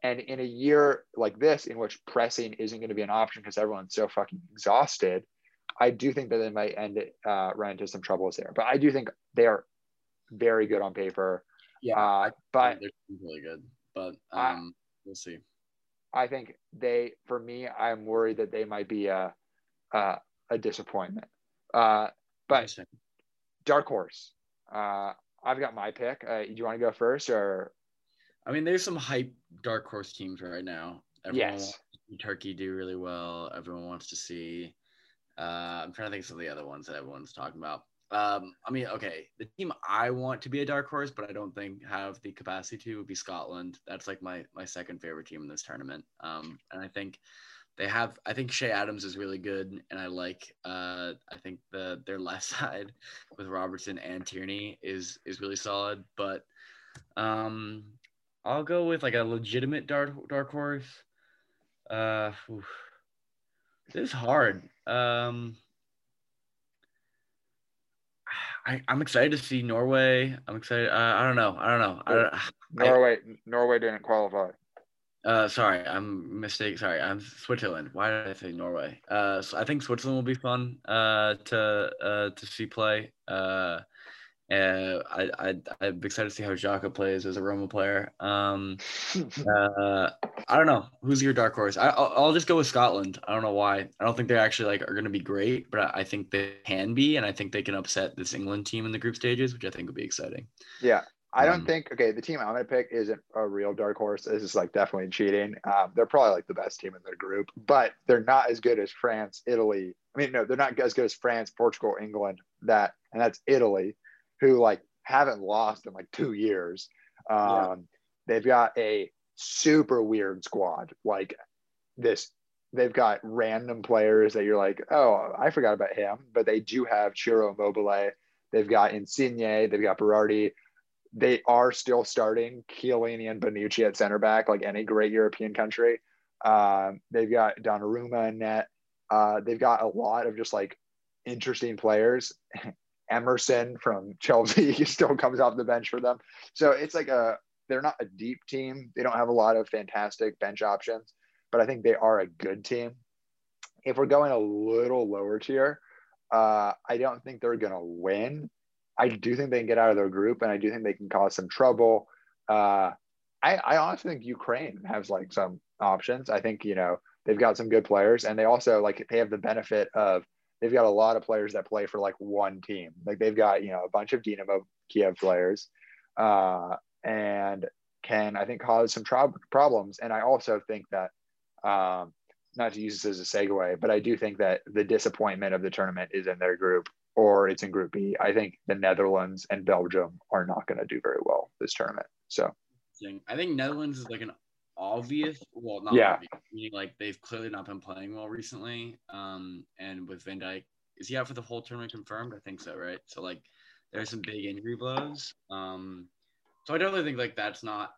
and in a year like this, in which pressing isn't going to be an option because everyone's so fucking exhausted, I do think that they might end it, uh, run into some troubles there. But I do think they are very good on paper. Yeah, Uh, but they're really good, but um, we'll see. I think they, for me, I'm worried that they might be a a, a disappointment. Uh, but dark horse. Uh, I've got my pick. Uh, do you want to go first or? I mean, there's some hype dark horse teams right now. Everyone Yes. Turkey do really well. Everyone wants to see. Uh, I'm trying to think of some of the other ones that everyone's talking about. Um, I mean, okay, the team I want to be a dark horse, but I don't think have the capacity to would be Scotland. That's like my my second favorite team in this tournament. Um, and I think they have. I think Che Adams is really good, and I like. Uh, I think the their left *laughs* side with Robertson and Tierney is is really solid, but um, I'll go with like a legitimate dark dark horse. Uh, oof. this is hard. Um, I I'm excited to see Norway. I'm excited. Uh, I don't know. I don't know. I don't. I- Norway. Norway didn't qualify. Uh, sorry, I'm mistake. Sorry, I'm Switzerland. Why did I say Norway? Uh, so I think Switzerland will be fun. Uh, to uh to see play. Uh, uh, I I I'm excited to see how Xhaka plays as a Roma player. Um, *laughs* uh, I don't know who's your dark horse. I I'll, I'll just go with Scotland. I don't know why. I don't think they actually like are going to be great, but I, I think they can be, and I think they can upset this England team in the group stages, which I think would be exciting. Yeah. I don't Um, think okay. The team I'm gonna pick isn't a real dark horse. This is like definitely cheating. Um, they're probably like the best team in their group, but they're not as good as France, Italy. I mean, no, they're not as good as France, Portugal, England. That and that's Italy, who like haven't lost in like two years. Um, Yeah. They've got a super weird squad. Like this, they've got random players that you're like, oh, I forgot about him, but they do have Ciro Immobile. They've got Insigne. They've got Berardi they are still starting Chiellini and Bonucci at center back, like any great European country. Um, they've got Donnarumma in net. Uh, they've got a lot of just like interesting players. *laughs* Emerson from *laughs* Chelsea still comes off the bench for them. So it's like a they're not a deep team. They don't have a lot of fantastic bench options, but I think they are a good team. If we're going a little lower tier, uh, I don't think they're going to win. I do think they can get out of their group, and I do think they can cause some trouble. Uh, I, I honestly think Ukraine has like some options. I think you know they've got some good players, and they also like they have the benefit of they've got a lot of players that play for like one team. Like they've got you know a bunch of Dynamo Kiev players, uh, and can I think cause some tro- problems. And I also think that um, not to use this as a segue, but I do think that the disappointment of the tournament is in their group or it's in Group B. I think the Netherlands and Belgium are not going to do very well this tournament. So I think Netherlands is like an obvious, well, not Yeah. obvious, meaning like they've clearly not been playing well recently. Um, and with Van Dijk, is he out for the whole tournament confirmed? I think so, right? So like, there's some big injury blows. Um, so I definitely think like that's not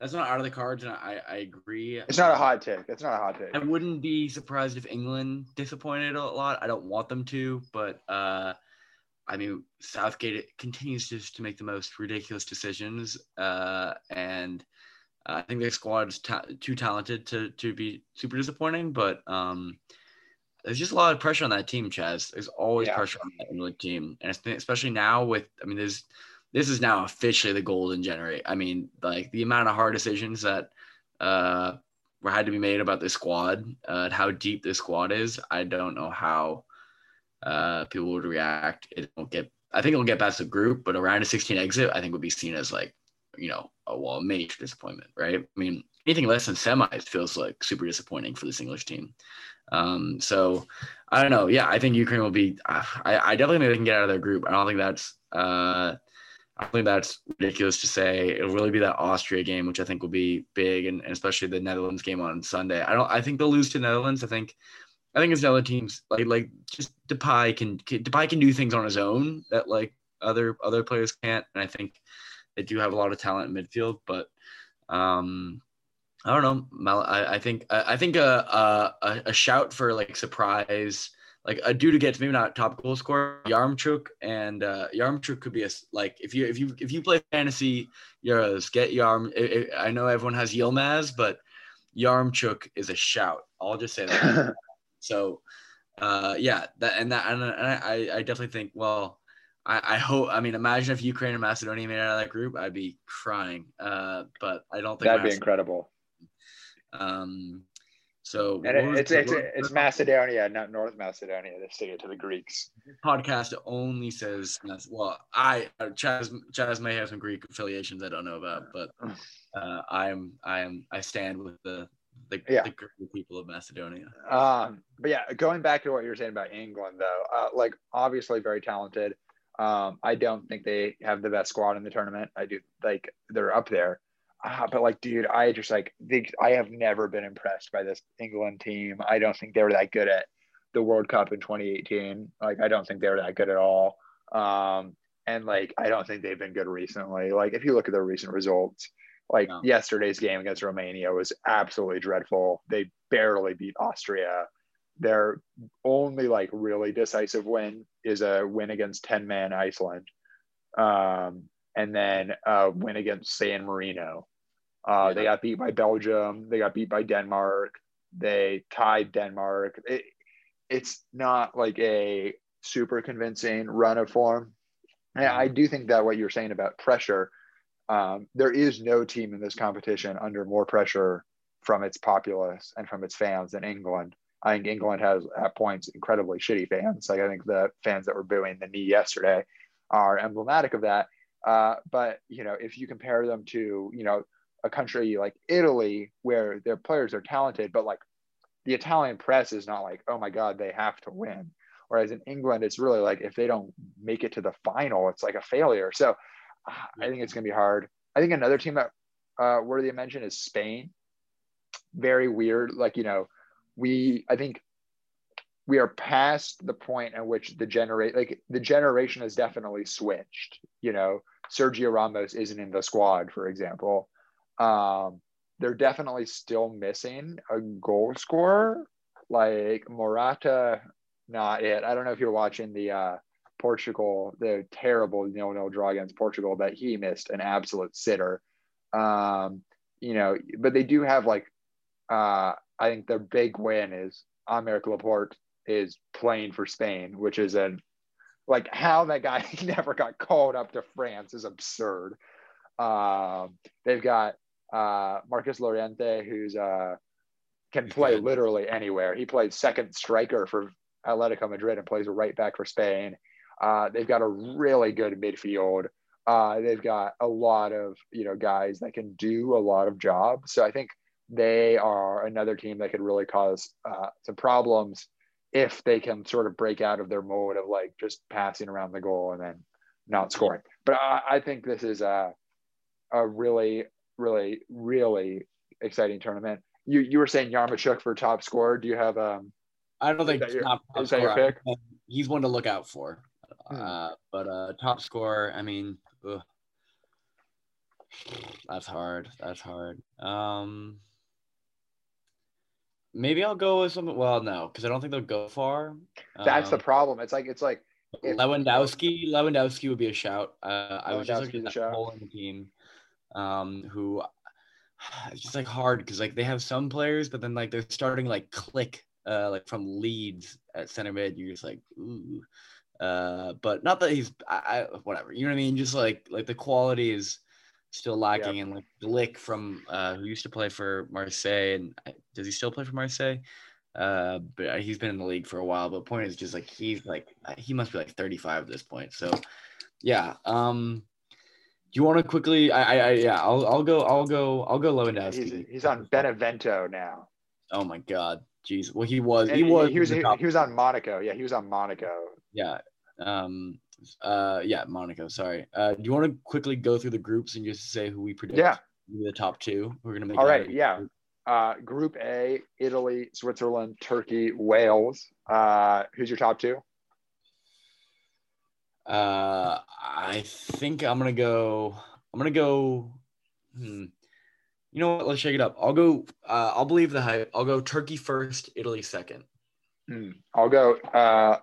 that's not out of the cards, and I I agree. it's not a hot take. It's not a hot take. I wouldn't be surprised if England disappointed a lot. I don't want them to, but uh, I mean Southgate continues just to make the most ridiculous decisions, uh, and I think their squad's ta- too talented to to be super disappointing. But um, there's just a lot of pressure on that team, Chaz. There's always Yeah. pressure on that England team, and especially now with I mean there's this is now officially the golden generate. I mean, like the amount of hard decisions that uh, were had to be made about this squad uh, and how deep this squad is. I don't know how uh, people would react. It won't get. I think it'll get past the group, but around a 16 exit, I think would be seen as like, you know, a well, major disappointment, right? I mean, anything less than semis feels like super disappointing for this English team. Um, so I don't know. Yeah, I think Ukraine will be. Uh, I, I definitely think they can get out of their group. I don't think that's. Uh, I think that's ridiculous to say. It'll really be that Austria game, which I think will be big, and, and especially the Netherlands game on Sunday. I don't. I think they'll lose to Netherlands. I think. I think it's other teams like like just Depay can, can Depay can do things on his own that like other other players can't, and I think they do have a lot of talent in midfield. But um, I don't know. I, I think I I think a, a a shout for like surprise like a dude who gets maybe not top goal scorer, Yarmchuk, and uh, Yaremchuk could be a like if you if you if you play fantasy Euros, get Yarm. I know everyone has Yilmaz, but Yarmchuk is a shout. I'll just say that. *laughs* so, uh, yeah, that and that and, I I definitely think well. I, I hope. I mean, imagine if Ukraine and Macedonia made it out of that group, I'd be crying. Uh, but I don't think that'd be incredible. Um, so and it's it's, it's Macedonia, not North Macedonia. They stick it to the Greeks. Podcast only says well, I Chaz Chaz may have some Greek affiliations I don't know about, but uh, I am I am I stand with the the, yeah. the people of Macedonia. Um, but yeah, going back to what you were saying about England, though, uh, like obviously very talented. Um, I don't think they have the best squad in the tournament. I do like they're up there. Uh, but like, dude, I just like they, I have never been impressed by this England team. I don't think they were that good at the World Cup in 2018. Like, I don't think they were that good at all. Um, and like, I don't think they've been good recently. Like, if you look at their recent results, like no. yesterday's game against Romania was absolutely dreadful. They barely beat Austria. Their only like really decisive win is a win against 10 man Iceland. Um, and then uh, win against San Marino. Uh, yeah. They got beat by Belgium. They got beat by Denmark. They tied Denmark. It, it's not like a super convincing run of form. And I do think that what you're saying about pressure, um, there is no team in this competition under more pressure from its populace and from its fans than England. I think England has at points incredibly shitty fans. Like I think the fans that were booing the knee yesterday are emblematic of that. Uh, but you know, if you compare them to you know a country like Italy, where their players are talented, but like the Italian press is not like, oh my God, they have to win. Whereas in England, it's really like if they don't make it to the final, it's like a failure. So uh, I think it's going to be hard. I think another team that uh, worthy of mention is Spain. Very weird. Like, you know, we, I think we are past the point at which the generate like the generation has definitely switched. You know, Sergio Ramos isn't in the squad, for example. Um, they're definitely still missing a goal scorer like Morata. Not it. I don't know if you're watching the uh, Portugal, the terrible nil nil draw against Portugal, but he missed an absolute sitter. Um, you know, but they do have like, uh, I think their big win is Aymeric Laporte is playing for Spain, which is an like how that guy *laughs* never got called up to France is absurd. Um, they've got uh, Marcos Llorente, who's uh, can play literally anywhere. He played second striker for Atletico Madrid and plays right back for Spain. Uh, they've got a really good midfield. Uh, they've got a lot of you know guys that can do a lot of jobs. So I think they are another team that could really cause uh, some problems if they can sort of break out of their mode of like just passing around the goal and then not scoring. But I, I think this is a, a really, really, really exciting tournament. You you were saying Yaremchuk for top scorer. Do you have um? I don't think your, top, top is that your pick? He's one to look out for. Hmm. Uh, but uh, top scorer. I mean, ugh. that's hard. That's hard. Um, maybe I'll go with something. Well, no, because I don't think they'll go far. That's um, the problem. It's like it's like if, Lewandowski. Lewandowski would be a shout. Uh, I was just looking at that Poland team, um, who *sighs* it's just like hard because like they have some players, but then like they're starting like Klich, uh, like from Leeds at center mid. You're just like, ooh. Uh, but not that he's I, I whatever. You know what I mean? Just like like the quality is still lacking. Yep. And like Glik from uh, who used to play for Marseille, and uh, does he still play for Marseille? Uh, but uh, he's been in the league for a while. But point is just like he's like uh, he must be like 35 at this point. So yeah. Um, do you want to quickly? I, I, I yeah. I'll, I'll go. I'll go. I'll go Lewandowski. He's, he's on Benevento now. Oh my God. Jeez. Well, he was. He was. He was. He, he was on Monaco. Yeah, he was on Monaco. Yeah. Um. Uh, yeah, Monaco. Sorry. Uh, do you want to quickly go through the groups and just say who we predict? Yeah. The top two. We're gonna make. All right. Yeah. Uh, group A: Italy, Switzerland, Turkey, Wales. Uh, who's your top two? Uh, I think I'm gonna go. I'm gonna go. Hmm. You know what? Let's shake it up. I'll go. Uh, I'll believe the hype. I'll go Turkey first, Italy second. Mm, I'll go. Uh,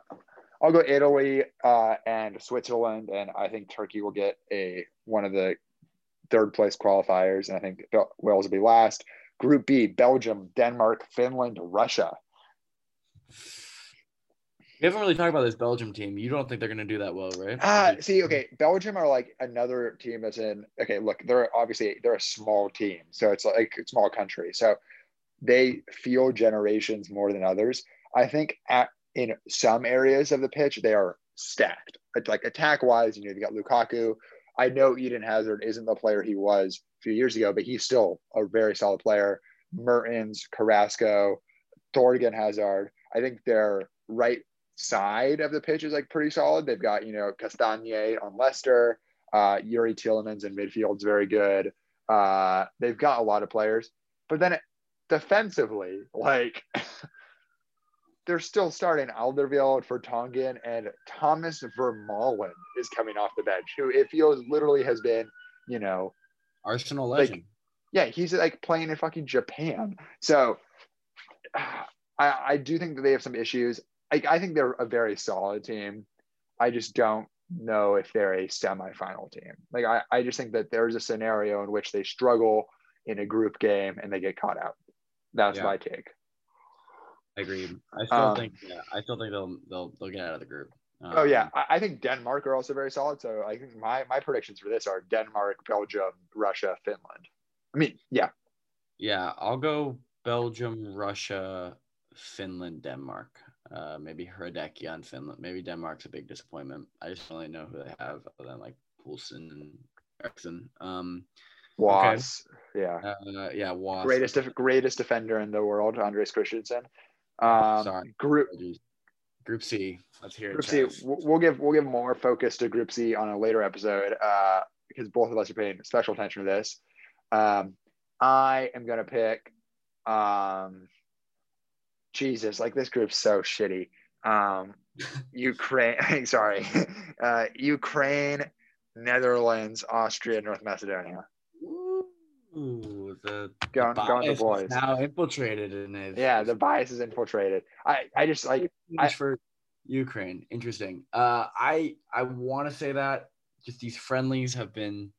I'll go Italy uh, and Switzerland, and I think Turkey will get a one of the third place qualifiers, and I think Wales will be last. Group B: Belgium, Denmark, Finland, Russia. We haven't really talked about this Belgium team. You don't think they're going to do that well, right? Uh, see, okay, Belgium are like another team that's in. Okay, look, they're obviously they're a small team, so it's like a small country, so they feel generations more than others. I think at in some areas of the pitch they are stacked. Like attack wise, you know, you got Lukaku. I know Eden Hazard isn't the player he was a few years ago, but he's still a very solid player. Mertens, Carrasco, Thorgan Hazard. I think their right side of the pitch is like pretty solid. They've got, you know, Castagne on Leicester, uh, Youri Tielemans in midfield's very good. Uh, they've got a lot of players, but then defensively, like *laughs* they're still starting Alderweireld Vertonghen and Thomas Vermaelen is coming off the bench, who it feels literally has been, you know, Arsenal legend. Like, yeah, he's like playing in fucking Japan. So I, I do think that they have some issues. I, I think they're a very solid team. I just don't know if they're a semifinal team. Like I, I just think that there's a scenario in which they struggle in a group game and they get caught out. That's yeah. my take. I agree. I still um, think yeah, I still think they'll they'll they'll get out of the group. Um, oh yeah, I, I, think Denmark are also very solid. So I think my my predictions for this are Denmark, Belgium, Russia, Finland. I mean, yeah. Yeah, I'll go Belgium, Russia, Finland, Denmark. Uh, maybe Hradecky on Finland. Maybe Denmark's a big disappointment. I just don't really know who they have other than like Poulsen and Eriksen. Um, Was, okay. yeah, uh, yeah, Was. Greatest greatest defender in the world, Andreas Christensen. Um, Sorry. Group Group C. Let's hear Group it. C. We'll give we'll give more focus to Group C on a later episode uh, because both of us are paying special attention to this. Um, I am gonna pick. Um, Jesus, like this group's so shitty. Um, *laughs* Ukraine. *laughs* sorry, uh, Ukraine, Netherlands, Austria, North Macedonia. Ooh, the, going, the going the boys now infiltrated in it. Yeah, the bias is infiltrated. I, I just like I, for Ukraine. Interesting. Uh, I I want to say that just these friendlies have been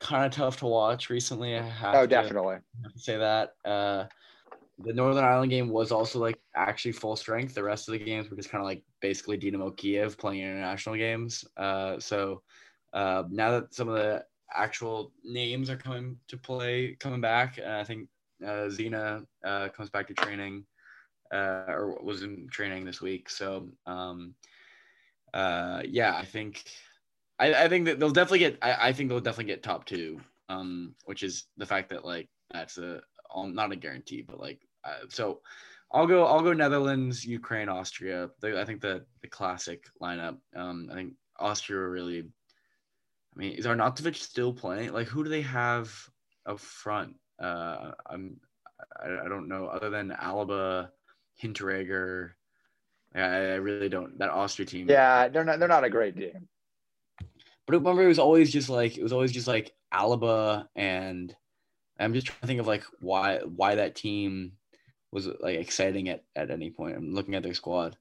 kind of tough to watch recently. I have oh, to, definitely. Have to say that. Uh, the Northern Ireland game was also like actually full strength. The rest of the games were just kind of like basically Dynamo Kiev playing international games. Uh, so uh, now that some of the actual names are coming to play, coming back. And I think uh, Zina uh, comes back to training uh, or was in training this week. So um, uh, yeah, I think I, I think that they'll definitely get. I, I think they'll definitely get top two, um, which is the fact that like that's a not a guarantee, but like uh, so. I'll go. I'll go Netherlands, Ukraine, Austria. I think the the classic lineup. Um, I think Austria really I mean, is Arnautovic still playing? Like, who do they have up front? Uh, I'm, I, I don't know. Other than Alaba, Hinteregger, I, I really don't. That Austria team. Yeah, they're not. They're not a great team. But remember, it was always just like it was always just like Alaba, and I'm just trying to think of like why why that team was like exciting at at any point. I'm looking at their squad.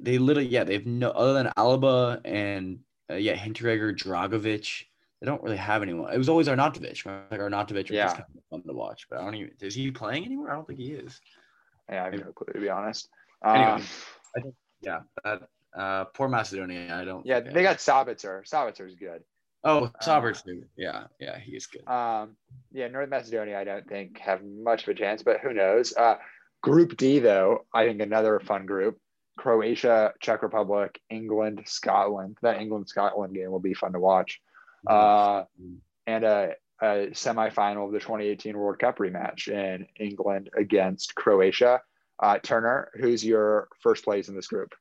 They literally, yeah, they've no other than Alaba and uh, yeah, Hinteregger, Dragovic. They don't really have anyone. It was always Arnautovic. Like Arnautovic was yeah. kind of fun to watch, but I don't even. Is he playing anywhere? I don't think he is. Yeah, I have no clue to be honest. Anyway, um, I think yeah, that uh, poor Macedonia. I don't. Yeah, they got Sabitzer. Sabitzer's good. Oh, Sabitzer. Uh, yeah, yeah, he's good. Um, yeah, North Macedonia. I don't think have much of a chance, but who knows? Uh, group D though, I think another fun group. Croatia, Czech Republic, England, Scotland. That England Scotland game will be fun to watch. Uh, and a, a semifinal of the 2018 World Cup rematch in England against Croatia. Uh, Turner, who's your first place in this group?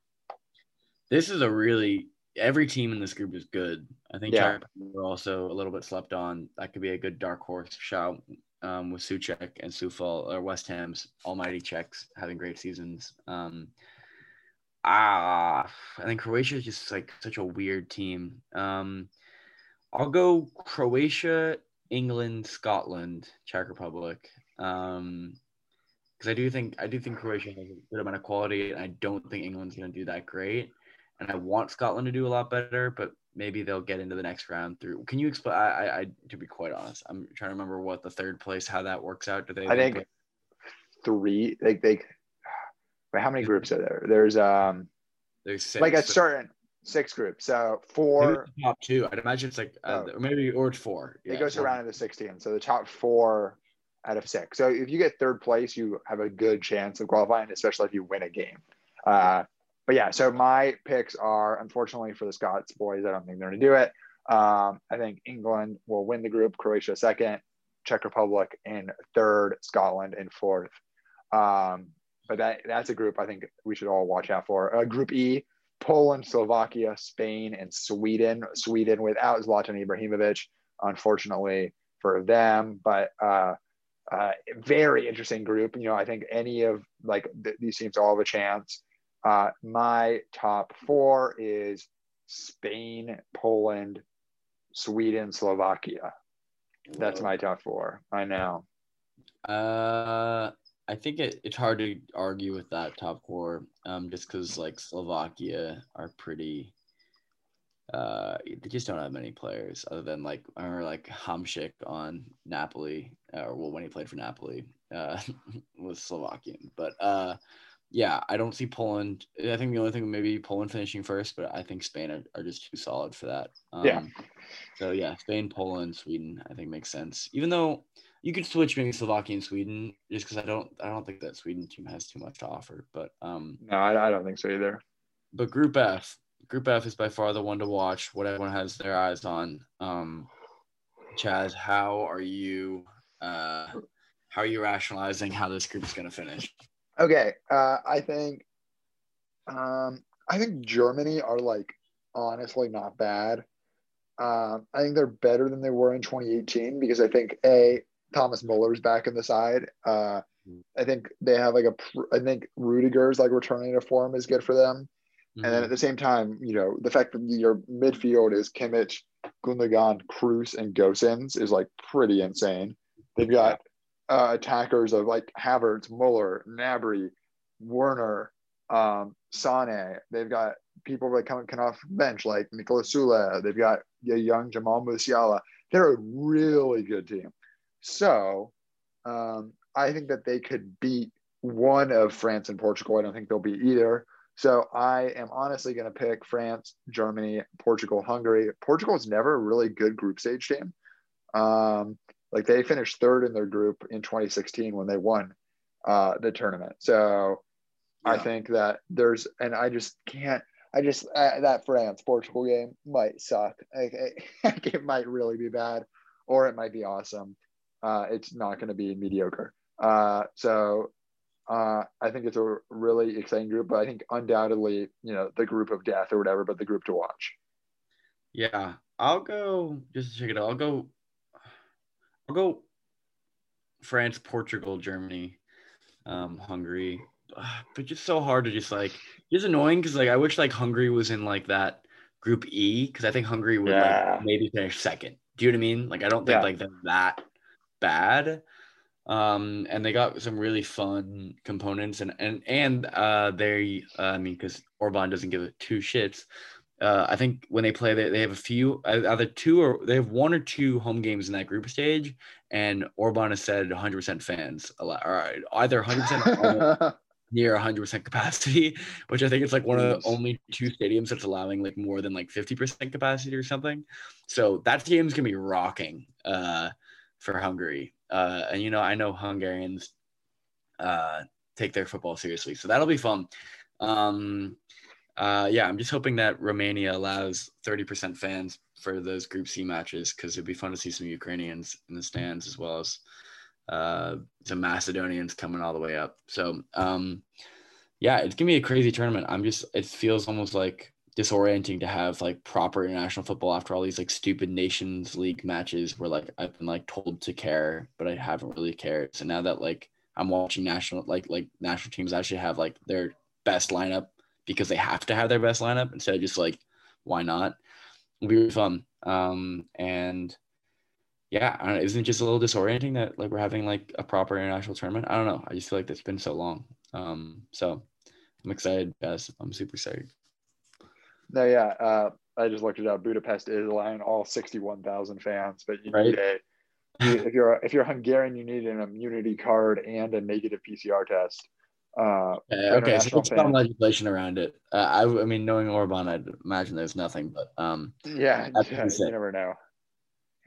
This is a really every team in this group is good. I think yeah. we're also a little bit slept on. That could be a good dark horse shout um, with Souček and Coufal or West Ham's almighty Czechs having great seasons. Um, ah, I think Croatia is just like such a weird team. Um, I'll go Croatia, England, Scotland, Czech Republic. Um, because because I do think I do think Croatia has a good amount of quality, and I don't think England's going to do that great. And I want Scotland to do a lot better, but maybe they'll get into the next round through. Can you explain? I, I, I to be quite honest, I'm trying to remember what the third place, how that works out. Do they? I think three. Like they, how many groups are there? There's um, there's six, like a certain six groups. So four top two. I'd imagine it's like uh, oh. maybe or four. Yeah, it goes around in the 16. So the top four out of six. So if you get third place, you have a good chance of qualifying, especially if you win a game. Uh, but yeah, so my picks are unfortunately for the Scots boys. I don't think they're going to do it. Um, I think England will win the group, Croatia second, Czech Republic in third, Scotland in fourth. Um, but that that's a group I think we should all watch out for. Uh, group E, Poland, Slovakia, Spain, and Sweden. Sweden without Zlatan Ibrahimovic, unfortunately for them, but uh, uh, very interesting group. You know, I think any of like th- these teams all have a chance. Uh, my top four is Spain, Poland, Sweden, Slovakia. That's my top four. I know. Uh, I think it, it's hard to argue with that top four, um, just because like Slovakia are pretty. Uh, they just don't have many players other than like I remember like Hamšík on Napoli, uh, or well when he played for Napoli, uh, *laughs* was Slovakian. But uh, yeah, I don't see Poland. I think the only thing maybe Poland finishing first, but I think Spain are, are just too solid for that. Um, yeah. So yeah, Spain, Poland, Sweden, I think makes sense. Even though you could switch maybe Slovakia and Sweden, just because I don't, I don't think that Sweden team has too much to offer. But um, no, I, I don't think so either. But Group F, Group F is by far the one to watch. What everyone has their eyes on. Um, Chaz, how are you? Uh, how are you rationalizing how this group is going to finish? Okay, uh, I think, um, I think Germany are like honestly not bad. Um, I think they're better than they were in 2018 because I think a Thomas Muller's back in the side. Uh, I think they have like a. I think Rudiger's like returning to form is good for them. Mm-hmm. And then at the same time, you know, the fact that your midfield is Kimmich, Gundogan, Kroos, and Gosens is like pretty insane. They've got uh, attackers of like Havertz, Muller, Gnabry, Werner, um, Sane. They've got people that come, come off bench like Niklas Sule. They've got a young Jamal Musiala. They're a really good team. So um, I think that they could beat one of France and Portugal. I don't think they'll beat either. So I am honestly going to pick France, Germany, Portugal, Hungary. Portugal is never a really good group stage team. Um, like they finished third in their group in 2016 when they won uh, the tournament. So yeah. I think that there's, and I just can't. I just uh, that France Portugal game might suck. Like, it, *laughs* it might really be bad, or it might be awesome. Uh, it's not going to be mediocre. Uh, so uh, I think it's a really exciting group, but I think undoubtedly, you know, the group of death or whatever, but the group to watch. Yeah, I'll go just to check it out. I'll go I'll go France, Portugal, Germany, um, Hungary. *sighs* But just so hard to just like just annoying because like I wish like Hungary was in like that group E because I think Hungary would yeah. like maybe finish second. Do you know what I mean? Like I don't think yeah. like they're that bad. Um, and they got some really fun components and and and uh they uh, I mean because Orban doesn't give it two shits uh, I think when they play, they, they have a few, uh, either two or they have one or two home games in that group stage. And Orban has said 100% fans, or either 100% *laughs* near 100% capacity, which I think it's like one of the only two stadiums that's allowing like more than like 50% capacity or something. So that game's gonna be rocking uh, for Hungary. Uh, and you know, I know Hungarians uh, take their football seriously, so that'll be fun. Um, uh, yeah, I'm just hoping that Romania allows 30% fans for those Group C matches because it'd be fun to see some Ukrainians in the stands as well as uh, some Macedonians coming all the way up. So, um, yeah, it's gonna be a crazy tournament. I'm just, it feels almost like disorienting to have like proper international football after all these like stupid Nations League matches where like I've been like told to care, but I haven't really cared. So now that like I'm watching national, like like national teams actually have like their best lineup because they have to have their best lineup instead of just like why not? It'll be really fun. Um, and yeah, I don't know, isn't it just a little disorienting that like we're having like a proper international tournament? I don't know. I just feel like it's been so long. Um, so I'm excited, guys. I'm super excited. No, yeah. Uh, I just looked it up. Budapest is allowing all 61,000 fans, but you Right. need a if you're if you're Hungarian, you need an immunity card and a negative PCR test. Uh, Yeah, okay, so there's some legislation around it. Uh, I, I mean, knowing Orban, I'd imagine there's nothing, but um, yeah, yeah, you never know.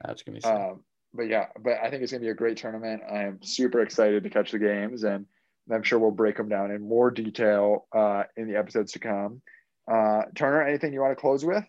that's gonna be sick. Um, but yeah, but I think it's gonna be a great tournament. I am super excited to catch the games, and I'm sure we'll break them down in more detail uh, in the episodes to come. Uh, Turner, anything you want to close with?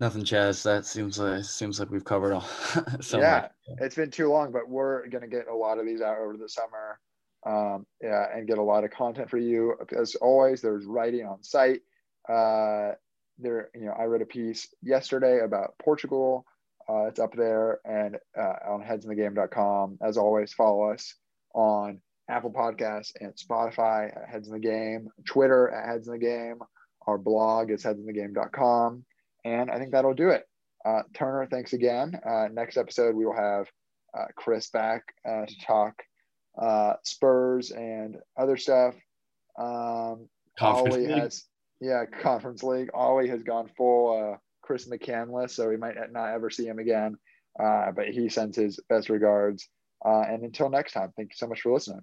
Nothing, Chaz. That seems like seems like we've covered all. *laughs* so yeah, much. it's been too long, but we're gonna get a lot of these out over the summer. Um, yeah, and get a lot of content for you. As always, there's writing on site. Uh, there, you know, I read a piece yesterday about Portugal. Uh, it's up there and uh, on headsinthegame.com. As always, follow us on Apple Podcasts and Spotify at Heads in the Game, Twitter at Heads in the Game. Our blog is headsinthegame.com. And I think that'll do it. Uh, Turner, thanks again. Uh, next episode, we will have uh, Chris back uh, to talk uh, Spurs and other stuff. Um, Conference Ollie league. has, yeah, conference league. Ollie has gone full uh, Chris McCandless, so we might not ever see him again. Uh, but he sends his best regards. Uh, and until next time, thank you so much for listening.